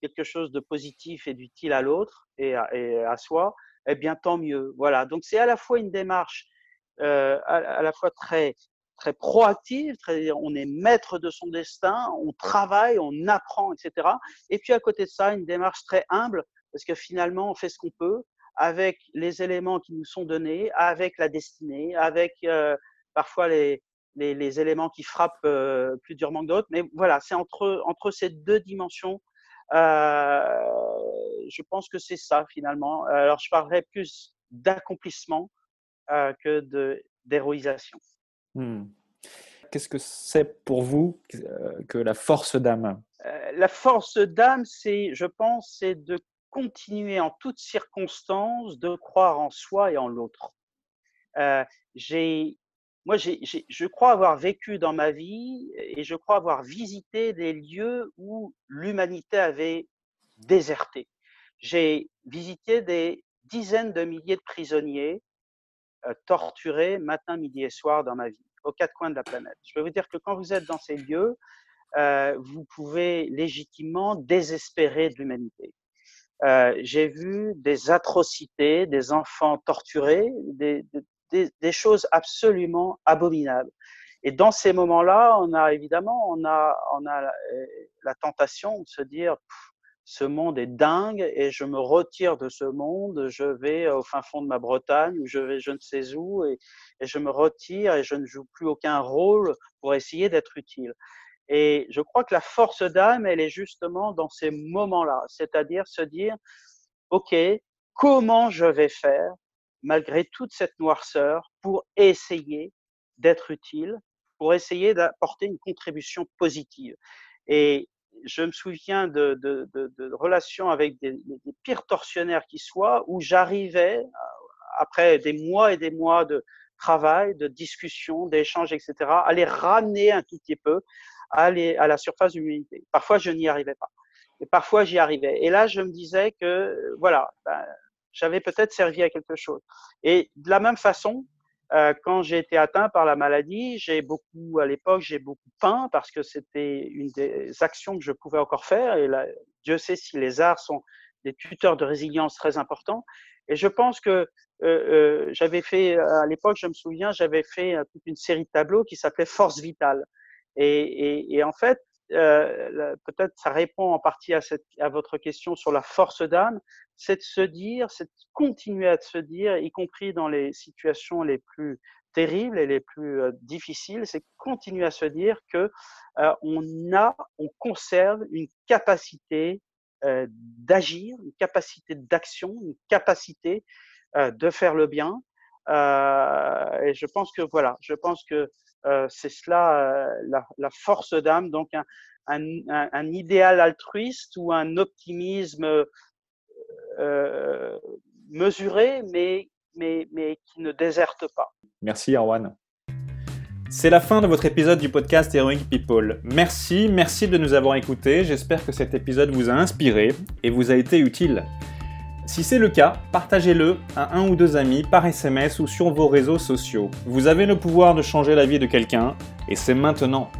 quelque chose de positif et d'utile à l'autre et, à soi, eh bien tant mieux. Voilà. Donc c'est à la fois une démarche à, la fois très très proactive, on est maître de son destin, on travaille, on apprend, etc. Et puis à côté de ça, une démarche très humble parce que finalement, on fait ce qu'on peut avec les éléments qui nous sont donnés, avec la destinée, avec euh, parfois les, les, les, éléments qui frappent euh, plus durement que d'autres. Mais voilà, c'est entre, entre ces deux dimensions, euh, je pense que c'est ça finalement. Alors, je parlerai plus d'accomplissement que d'héroïsation. Hmm. Qu'est-ce que c'est pour vous que la force d'âme? La force d'âme, c'est, je pense, c'est de continuer en toutes circonstances de croire en soi et en l'autre. Euh, j'ai, moi, je crois avoir vécu dans ma vie et je crois avoir visité des lieux où l'humanité avait déserté. J'ai visité des dizaines de milliers de prisonniers euh, torturés matin, midi et soir dans ma vie, aux quatre coins de la planète. Je peux vous dire que quand vous êtes dans ces lieux, euh, vous pouvez légitimement désespérer de l'humanité. Euh, j'ai vu des atrocités, des enfants torturés, des, des, des, choses absolument abominables. Et dans ces moments-là, on a évidemment, on a, on a la, la tentation de se dire, ce monde est dingue et je me retire de ce monde, je vais au fin fond de ma Bretagne je vais je ne sais où et, et je me retire et je ne joue plus aucun rôle pour essayer d'être utile. Et je crois que la force d'âme, elle est justement dans ces moments-là, c'est-à-dire se dire, OK, comment je vais faire malgré toute cette noirceur pour essayer d'être utile, pour essayer d'apporter une contribution positive. Et je me souviens de, de, de, de relations avec des, pires tortionnaires qui soient, où j'arrivais, après des mois et des mois de travail, de discussion, d'échanges, etc., à les ramener un tout petit peu à, la surface l'humanité. Parfois, je n'y arrivais pas. Et parfois, j'y arrivais. Et là, je me disais que, voilà, ben, j'avais peut-être servi à quelque chose. Et de la même façon, euh, quand j'ai été atteint par la maladie, j'ai beaucoup, à l'époque, j'ai beaucoup peint parce que c'était une des actions que je pouvais encore faire. Et là, Dieu sait si les arts sont des tuteurs de résilience très importants. Et je pense que euh, euh, j'avais fait, à l'époque, je me souviens, j'avais fait toute une série de tableaux qui s'appelait Force vitale. Et, et, et en fait, euh, peut-être ça répond en partie à, cette, à votre question sur la force d'âme, c'est de se dire, c'est de continuer à se dire, y compris dans les situations les plus terribles et les plus euh, difficiles, c'est continuer à se dire que euh, on a, on conserve une capacité euh, d'agir, une capacité d'action, une capacité euh, de faire le bien. Et je pense que voilà, je pense que euh, c'est cela euh, la, force d'âme, donc un, idéal altruiste ou un optimisme euh, mesuré, mais, mais, mais qui ne déserte pas. Merci Arwan. C'est la fin de votre épisode du podcast Heroic People. Merci, merci de nous avoir écoutés. J'espère que cet épisode vous a inspiré et vous a été utile. Si c'est le cas, partagez-le à un ou deux amis par SMS ou sur vos réseaux sociaux. Vous avez le pouvoir de changer la vie de quelqu'un, et c'est maintenant.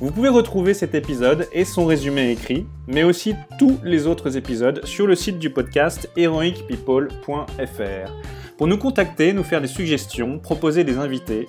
Vous pouvez retrouver cet épisode et son résumé écrit, mais aussi tous les autres épisodes sur le site du podcast heroicpeople.fr. Pour nous contacter, nous faire des suggestions, proposer des invités,